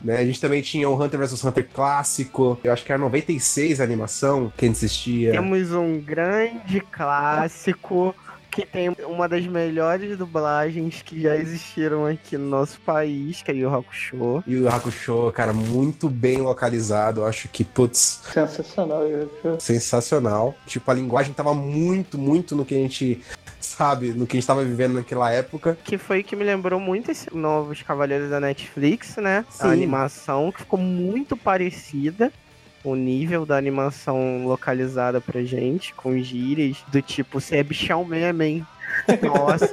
Né? A gente também tinha o Hunter vs Hunter clássico. Eu acho que era 96 a animação que a gente assistia. Temos um grande clássico que tem uma das melhores dublagens que já existiram aqui no nosso país, que é o Hakusho. E o Hakusho, cara, muito bem localizado. Eu acho que, putz, Sensacional. eu- eu- sensacional. Tipo, a linguagem tava muito, muito no que a gente sabe, no que a gente tava vivendo naquela época. Que foi que me lembrou muito esses novos Cavaleiros da Netflix, né? Sim. A animação que ficou muito parecida. O nível da animação localizada pra gente, com gírias do tipo, você é bichão mesmo, hein? Nossa,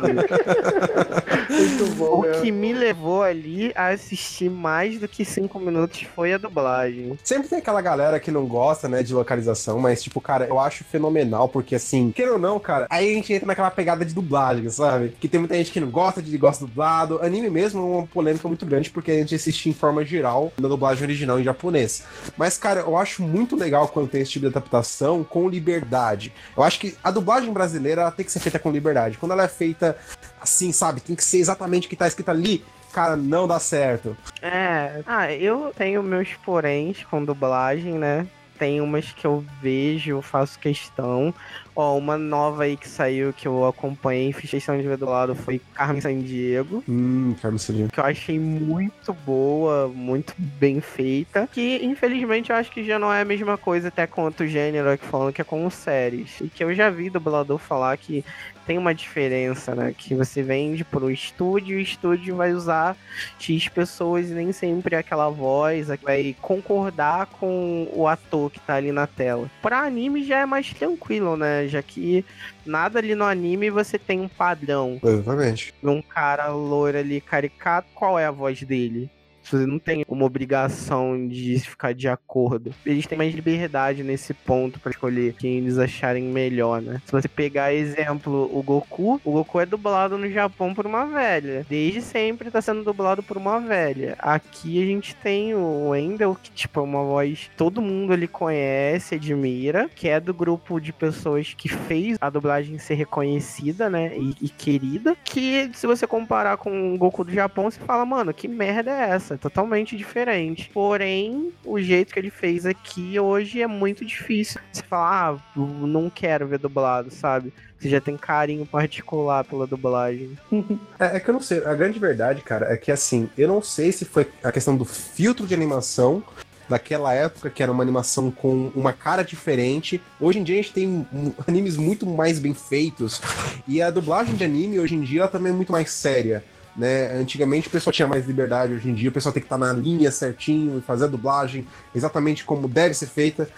Muito bom, o né? que me levou ali a assistir mais do que cinco minutos foi a dublagem. Sempre tem aquela galera que não gosta, né, de localização, mas, tipo, cara, eu acho fenomenal, porque, assim, queira ou não, cara, aí a gente entra naquela pegada de dublagem, sabe? Que tem muita gente que não gosta de gosta dublado. Anime mesmo é uma polêmica muito grande, porque a gente assiste em forma geral na dublagem original em japonês. Mas, cara, eu acho muito legal quando tem esse tipo de adaptação com liberdade. Eu acho que a dublagem brasileira ela tem que ser feita com liberdade. Quando ela é feita assim, sabe, tem que ser exatamente o que tá escrito ali, cara, não dá certo. É, ah, eu tenho meus poréns com dublagem, né? Tem umas que eu vejo, faço questão. Ó, uma nova aí que saiu que eu acompanhei, fiz questão de ver do lado, foi Carmen Sandiego. Hum, Carlos Celinho. Que eu achei muito boa, muito bem feita. Que infelizmente eu acho que já não é a mesma coisa até quanto o gênero aqui falando que é com séries. E que eu já vi dublador falar que tem uma diferença, né? Que você vende pro estúdio e o estúdio vai usar X pessoas e nem sempre é aquela voz que vai concordar com o ator que tá ali na tela. Pra anime já é mais tranquilo, né? Já que nada ali no anime você tem um padrão. Exatamente. Um cara loiro ali caricato, qual é a voz dele? Você não tem uma obrigação de ficar de acordo. Eles têm mais liberdade nesse ponto pra escolher quem eles acharem melhor, né? Se você pegar exemplo o Goku, o Goku é dublado no Japão por uma velha. Desde sempre tá sendo dublado por uma velha. Aqui a gente tem o Wendell, que tipo é uma voz todo mundo ali conhece, admira, que é do grupo de pessoas que fez a dublagem ser reconhecida, né? E, e querida. Que se você comparar com o Goku do Japão, você fala, mano, que merda é essa? Totalmente diferente. Porém, o jeito que ele fez aqui hoje é muito difícil. Você fala, ah, não quero ver dublado, sabe? Você já tem carinho particular pela dublagem. É, é que eu não sei. A grande verdade, cara, é que assim, eu não sei se foi a questão do filtro de animação daquela época, que era uma animação com uma cara diferente. Hoje em dia a gente tem animes muito mais bem feitos. E a dublagem de anime, hoje em dia, ela também é muito mais séria. Né? Antigamente o pessoal tinha mais liberdade, hoje em dia o pessoal tem que estar na linha certinho e fazer a dublagem exatamente como deve ser feita.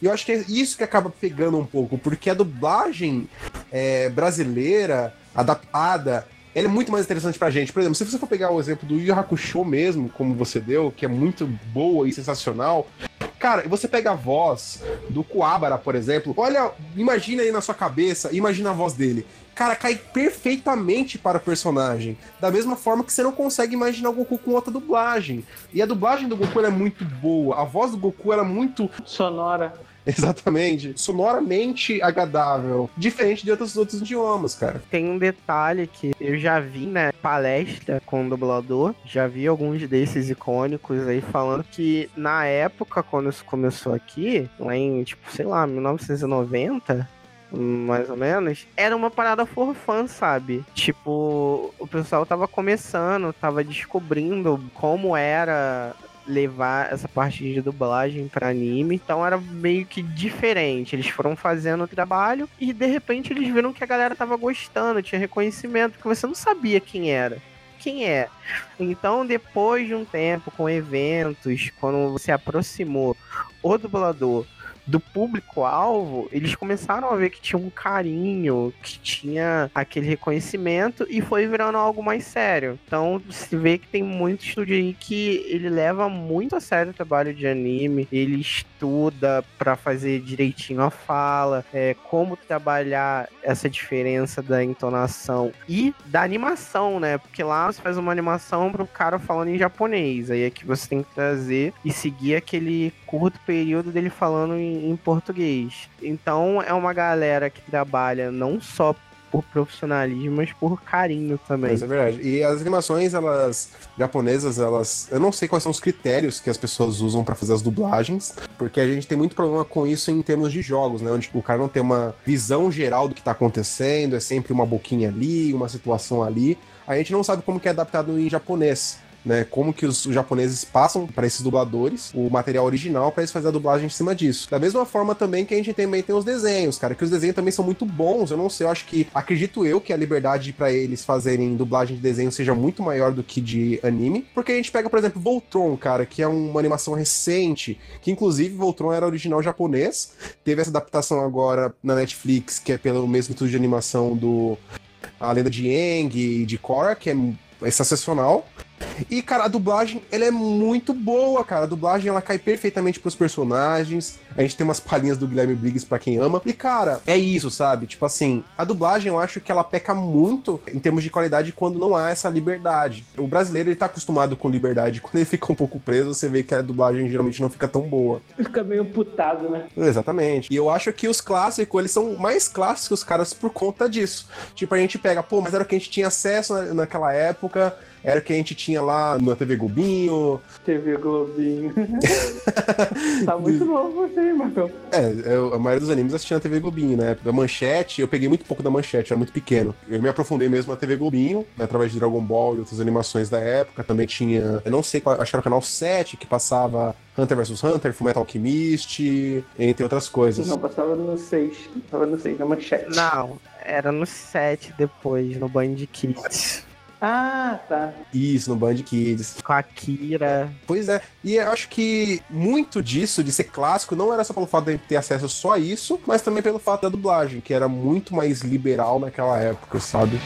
E eu acho que é isso que acaba pegando um pouco, porque a dublagem é, brasileira, adaptada, ela é muito mais interessante pra gente. Por exemplo, se você for pegar o exemplo do Yu Hakusho mesmo, como você deu, que é muito boa e sensacional, Cara, você pega a voz do Kuwabara, por exemplo. Olha, imagina aí na sua cabeça, imagina a voz dele. Cara, cai perfeitamente para o personagem. Da mesma forma que você não consegue imaginar o Goku com outra dublagem. E a dublagem do Goku ela é muito boa. A voz do Goku ela é muito Sonora. Exatamente. Sonoramente agradável. Diferente de outros, outros idiomas, cara. Tem um detalhe que eu já vi, né, palestra com o dublador, já vi alguns desses icônicos aí falando que na época, quando isso começou aqui, lá em, tipo, sei lá, 1990, mais ou menos, era uma parada for fun, sabe? Tipo, o pessoal tava começando, tava descobrindo como era levar essa parte de dublagem pra anime. Então era meio que diferente. Eles foram fazendo o trabalho e de repente eles viram que a galera tava gostando, tinha reconhecimento, que você não sabia quem era. Quem é? Então, depois de um tempo, com eventos, quando você aproximou o dublador do público-alvo, eles começaram a ver que tinha um carinho, que tinha aquele reconhecimento e foi virando algo mais sério. Então, se vê que tem muito estúdio aí que ele leva muito a sério o trabalho de anime, ele estuda pra fazer direitinho a fala, é, como trabalhar essa diferença da entonação e da animação, né? Porque lá você faz uma animação pro cara falando em japonês, aí aqui você tem que trazer e seguir aquele curto período dele falando em, em português. Então é uma galera que trabalha não só por profissionalismo, mas por carinho também. Isso é verdade. E as animações, elas japonesas, elas. Eu não sei quais são os critérios que as pessoas usam pra fazer as dublagens, porque a gente tem muito problema com isso em termos de jogos, né? Onde o cara não tem uma visão geral do que tá acontecendo, é sempre uma boquinha ali, uma situação ali. A gente não sabe como que é adaptado em japonês né? Como que os japoneses passam para esses dubladores o material original para eles fazerem a dublagem em cima disso. Da mesma forma também que a gente também tem os desenhos, cara, que os desenhos também são muito bons. Eu não sei, eu acho que acredito eu que a liberdade para eles fazerem dublagem de desenho seja muito maior do que de anime, porque a gente pega, por exemplo, Voltron, cara, que é uma animação recente, que inclusive Voltron era original japonês, teve essa adaptação agora na Netflix, que é pelo mesmo estúdio de animação do A Lenda de Aang e de Korra, que é é sensacional. E, cara, a dublagem, ela é muito boa, cara. A dublagem, ela cai perfeitamente pros personagens. A gente tem umas palhinhas do Guilherme Briggs pra quem ama. E, cara, é isso, sabe? Tipo assim, a dublagem, eu acho que ela peca muito em termos de qualidade quando não há essa liberdade. O brasileiro, ele tá acostumado com liberdade. Quando ele fica um pouco preso, você vê que a dublagem geralmente não fica tão boa. Fica meio putado, né? Exatamente. E eu acho que os clássicos, eles são mais clássicos, caras, por conta disso. Tipo, a gente pega, pô, mas era o que a gente tinha acesso na, naquela época era o que a gente tinha lá na TV Globinho. TV Globinho. tá muito novo você, Marcão? É, eu, a maioria dos animes assistia na TV Globinho, né? Da Manchete, eu peguei muito pouco da Manchete, era muito pequeno. Eu me aprofundei mesmo na TV Globinho, né, através de Dragon Ball e outras animações da época. Também tinha, eu não sei, acho que era o canal 7 que passava Hunter vs Hunter, Fullmetal Alchemist, entre outras coisas. Não, passava no 6. Passava no 6, na Manchete. Não, era no 7 depois, no Band Kids. Ah, tá. Isso, no Band Kids. Com a Kira. Pois é. E eu acho que muito disso, de ser clássico, não era só pelo fato de ter acesso só a isso, mas também pelo fato da dublagem, que era muito mais liberal naquela época, sabe?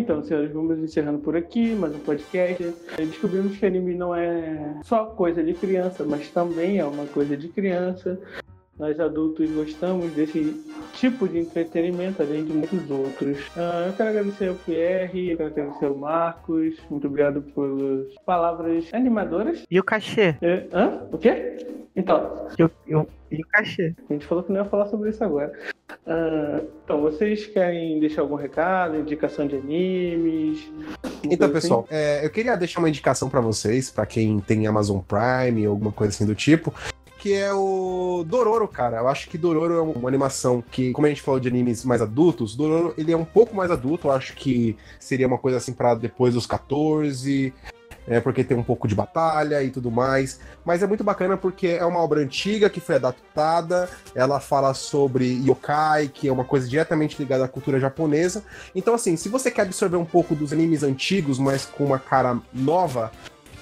Então, senhores, vamos encerrando por aqui mais um podcast. Descobrimos que anime não é só coisa de criança, mas também é uma coisa de criança. Nós adultos gostamos desse tipo de entretenimento, além de muitos outros. Uh, eu quero agradecer ao Pierre, eu quero agradecer ao Marcos. Muito obrigado pelas palavras animadoras. E o cachê? É, hã? O quê? Então. E o, e o, o cachê? A gente falou que não ia falar sobre isso agora. Uh, então, vocês querem deixar algum recado, indicação de animes? Então, assim? pessoal, é, eu queria deixar uma indicação para vocês, para quem tem Amazon Prime ou alguma coisa assim do tipo que é o Dororo, cara. Eu acho que Dororo é uma animação que, como a gente falou de animes mais adultos, Dororo ele é um pouco mais adulto. Eu acho que seria uma coisa assim para depois dos 14 é, porque tem um pouco de batalha e tudo mais. Mas é muito bacana porque é uma obra antiga que foi adaptada, ela fala sobre yokai, que é uma coisa diretamente ligada à cultura japonesa. Então, assim, se você quer absorver um pouco dos animes antigos, mas com uma cara nova,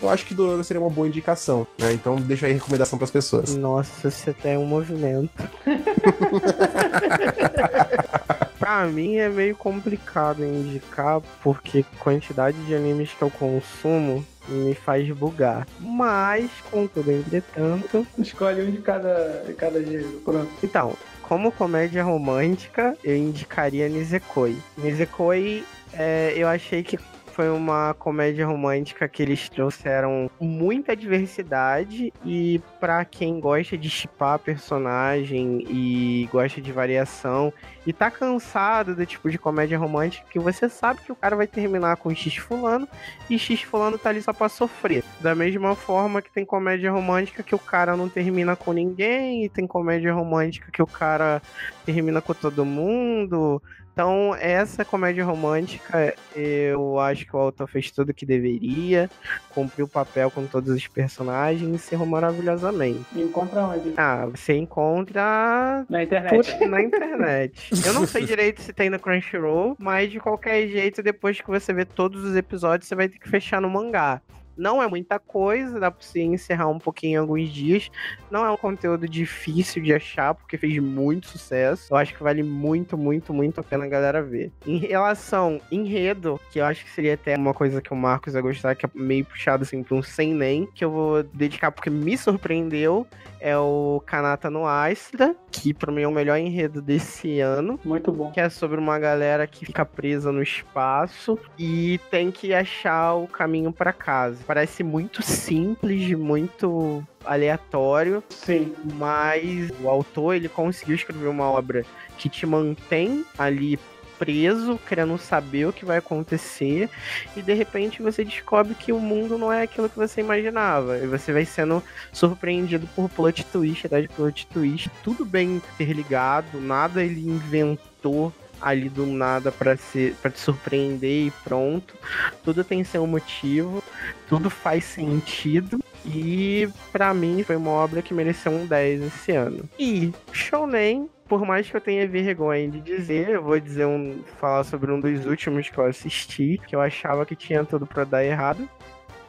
eu acho que Dororo seria uma boa indicação, né? Então deixa aí a recomendação para as pessoas. Nossa, você tem um movimento. pra mim é meio complicado indicar, porque quantidade de animes que eu consumo me faz bugar. Mas, contudo, entretanto. Escolhe um de cada, de cada gênero, pronto. Então, como comédia romântica, eu indicaria Nisekoi. Nisekoi, é, eu achei que foi uma comédia romântica que eles trouxeram muita diversidade e para quem gosta de chipar personagem e gosta de variação e tá cansado do tipo de comédia romântica que você sabe que o cara vai terminar com X fulano e X fulano tá ali só pra sofrer. Da mesma forma que tem comédia romântica que o cara não termina com ninguém e tem comédia romântica que o cara termina com todo mundo. Então, essa comédia romântica, eu acho que o autor fez tudo o que deveria, cumpriu o papel com todos os personagens e encerrou maravilhosamente. E encontra onde? Ah, você encontra. Na internet. na internet. eu não sei direito se tem no Crunchyroll, mas de qualquer jeito, depois que você ver todos os episódios, você vai ter que fechar no mangá. Não é muita coisa, dá pra você encerrar um pouquinho em alguns dias. Não é um conteúdo difícil de achar, porque fez muito sucesso. Eu acho que vale muito, muito, muito a pena a galera ver. Em relação enredo, que eu acho que seria até uma coisa que o Marcos vai gostar, que é meio puxado assim pra um sem nem, que eu vou dedicar porque me surpreendeu, é o Kanata no Astra, que pra mim é o melhor enredo desse ano. Muito bom. Que é sobre uma galera que fica presa no espaço e tem que achar o caminho para casa. Parece muito simples, muito aleatório, Sim. mas o autor ele conseguiu escrever uma obra que te mantém ali preso, querendo saber o que vai acontecer, e de repente você descobre que o mundo não é aquilo que você imaginava, e você vai sendo surpreendido por plot twist, atrás de plot twist, tudo bem interligado, nada ele inventou ali do nada para ser para te surpreender e pronto. Tudo tem seu motivo, tudo faz sentido e pra mim foi uma obra que mereceu um 10 esse ano. E Shonen por mais que eu tenha vergonha de dizer, eu vou dizer um, falar sobre um dos últimos que eu assisti, que eu achava que tinha tudo pra dar errado.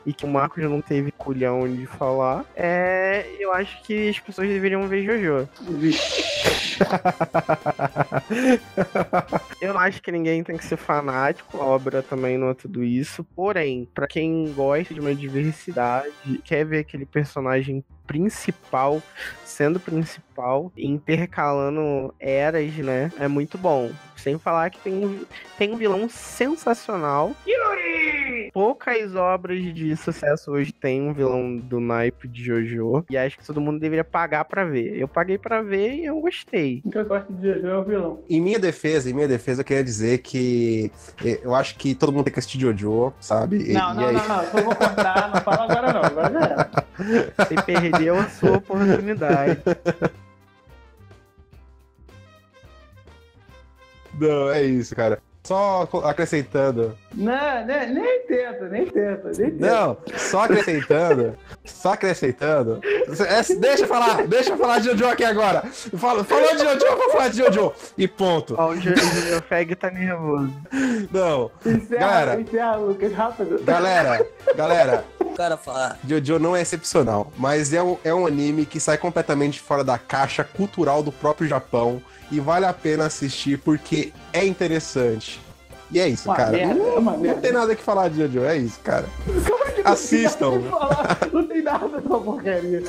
E que o Marcos não teve culhão de falar. É. Eu acho que as pessoas deveriam ver Jojo. Eu não acho que ninguém tem que ser fanático, a obra também não é tudo isso. Porém, pra quem gosta de uma diversidade, quer ver aquele personagem principal sendo principal, intercalando eras, né? É muito bom. Sem falar que tem, um- tem um vilão sensacional. Yuri! Poucas obras de sucesso hoje tem um vilão do naipe de Jojo. E acho que todo mundo deveria pagar pra ver. Eu paguei pra ver e eu gostei. O que eu gosto de Jojo é o vilão. Em minha defesa, em minha defesa, eu queria dizer que eh, eu acho que todo mundo tem que assistir Jojo, sabe? E- Não, e não, aí- não, não. Só vou cortar, não fala agora não. Agora já era. Você perdeu a sua oportunidade. Não, é isso, cara. Só acrescentando. Não, né, nem tenta, nem tenta, nem tenta. Não, só acrescentando. só acrescentando. É, deixa eu falar, deixa eu falar de Jojo aqui agora. Fala- falou de Jojo, eu vou falar de Jojo. E ponto. Ó, o Jo- o Junior Feg tá nervoso. Não. Encerra, Galera. encerra, Lucas, rápido. Galera, galera, O cara fala, Jojo não é excepcional, mas é um, é um anime que sai completamente fora da caixa cultural do próprio Japão e vale a pena assistir porque é interessante. E é isso, Uma cara. merda, não, é não merda. tem nada que falar de Jojo, é isso, cara. Não Assistam. tem pra falar, Não tem nada dessa porcaria.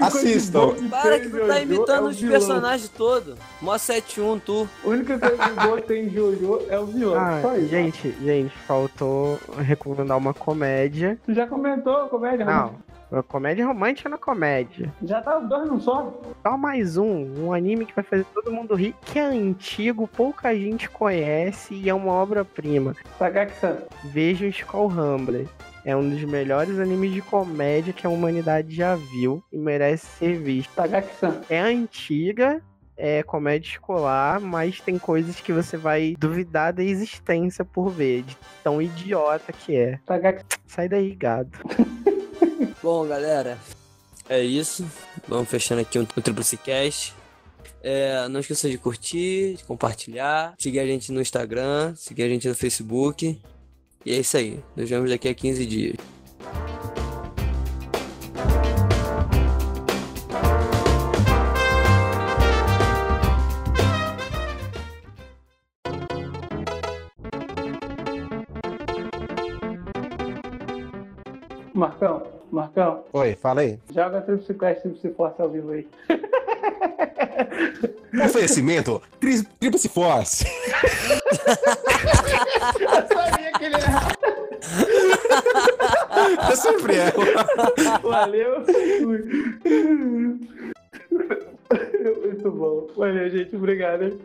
Assistam. boa para tem que tu tá é imitando o os personagens todos. Mó 7-1, tu. A única coisa boa que tem em Jojo é o vilão. Ah, gente, gente, faltou recomendar uma comédia. Tu já comentou comédia? Não, uma comédia romântica na comédia. Já tá dois não só? Só mais um, um anime que vai fazer todo mundo rir, que é antigo, pouca gente conhece e é uma obra-prima. Sagaki-san. Veja o Skull Rumbler. É um dos melhores animes de comédia que a humanidade já viu e merece ser visto. Sagaki-san. É antiga, é comédia escolar, mas tem coisas que você vai duvidar da existência por ver, de tão idiota que é. Sai daí, gado. Bom, galera, é isso. Vamos fechando aqui o um, Triple C Cast. É, não esqueça de curtir, de compartilhar, seguir a gente no Instagram, seguir a gente no Facebook. E é isso aí. Nos vemos daqui a 15 dias. Marcão, Marcão, Oi, fala aí. joga Triple Quest Triple Force ao vivo aí. Oferecimento, Triple Force. Eu sabia que ele era. Eu sempre é. Valeu. Muito bom. Valeu, gente. Obrigado.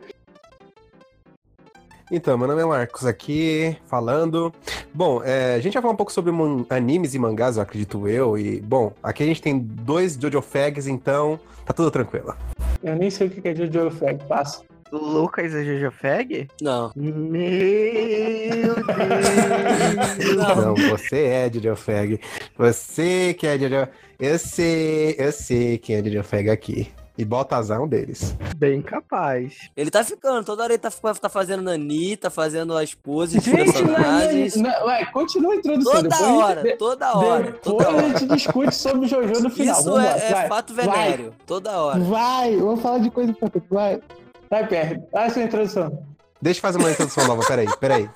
Então, meu nome é Marcos aqui, falando. Bom, é, a gente vai falar um pouco sobre animes e mangás, eu acredito eu. E, bom, aqui a gente tem dois Jojo Fags, então tá tudo tranquilo. Eu nem sei o que é Jojo Fag. Passa. Lucas é Jojo Fag? Não. Meu Deus! Não, você é Jojo Fag. Você que é Jojo. Eu sei, eu sei quem é Jojo Fag aqui. E Baltazar é um deles. Bem capaz. Ele tá ficando, toda hora ele tá, tá fazendo Nani, tá fazendo as poses de Gente, personagens. não, não, vai, continua a introdução. Toda depois a gente- hora, toda hora, toda a hora. gente discute sobre o Jojo no final. Isso Vambora, é, é vai, fato vai. venéreo, toda hora. Vai, eu vou falar de coisa importante. Vai. Vai, Pierre. Dá essa introdução. Deixa eu fazer uma introdução nova, peraí, peraí.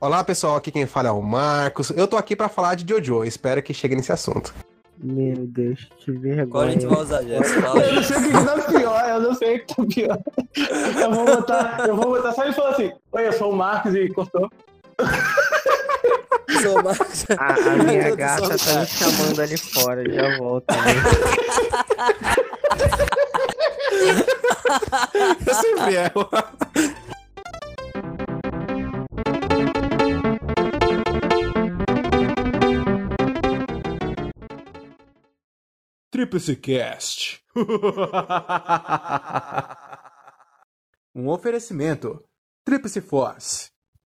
Olá, pessoal, aqui quem fala é o Marcos. Eu tô aqui pra falar de Jojo, espero que chegue nesse assunto. Meu Deus, que Qual a gente vergonha. vai usar, Jéssica? Fala Eu não sei o que tá pior, eu não sei o que tá pior. Eu vou botar, eu vou botar só ele falou assim: Oi, eu sou o Marcos e cortou. introdução, Marcos. A, a minha gata tá me chamando ali fora, já volto. né? Eu sempre erro. Tríplice Cast. um oferecimento. Tríplice Force.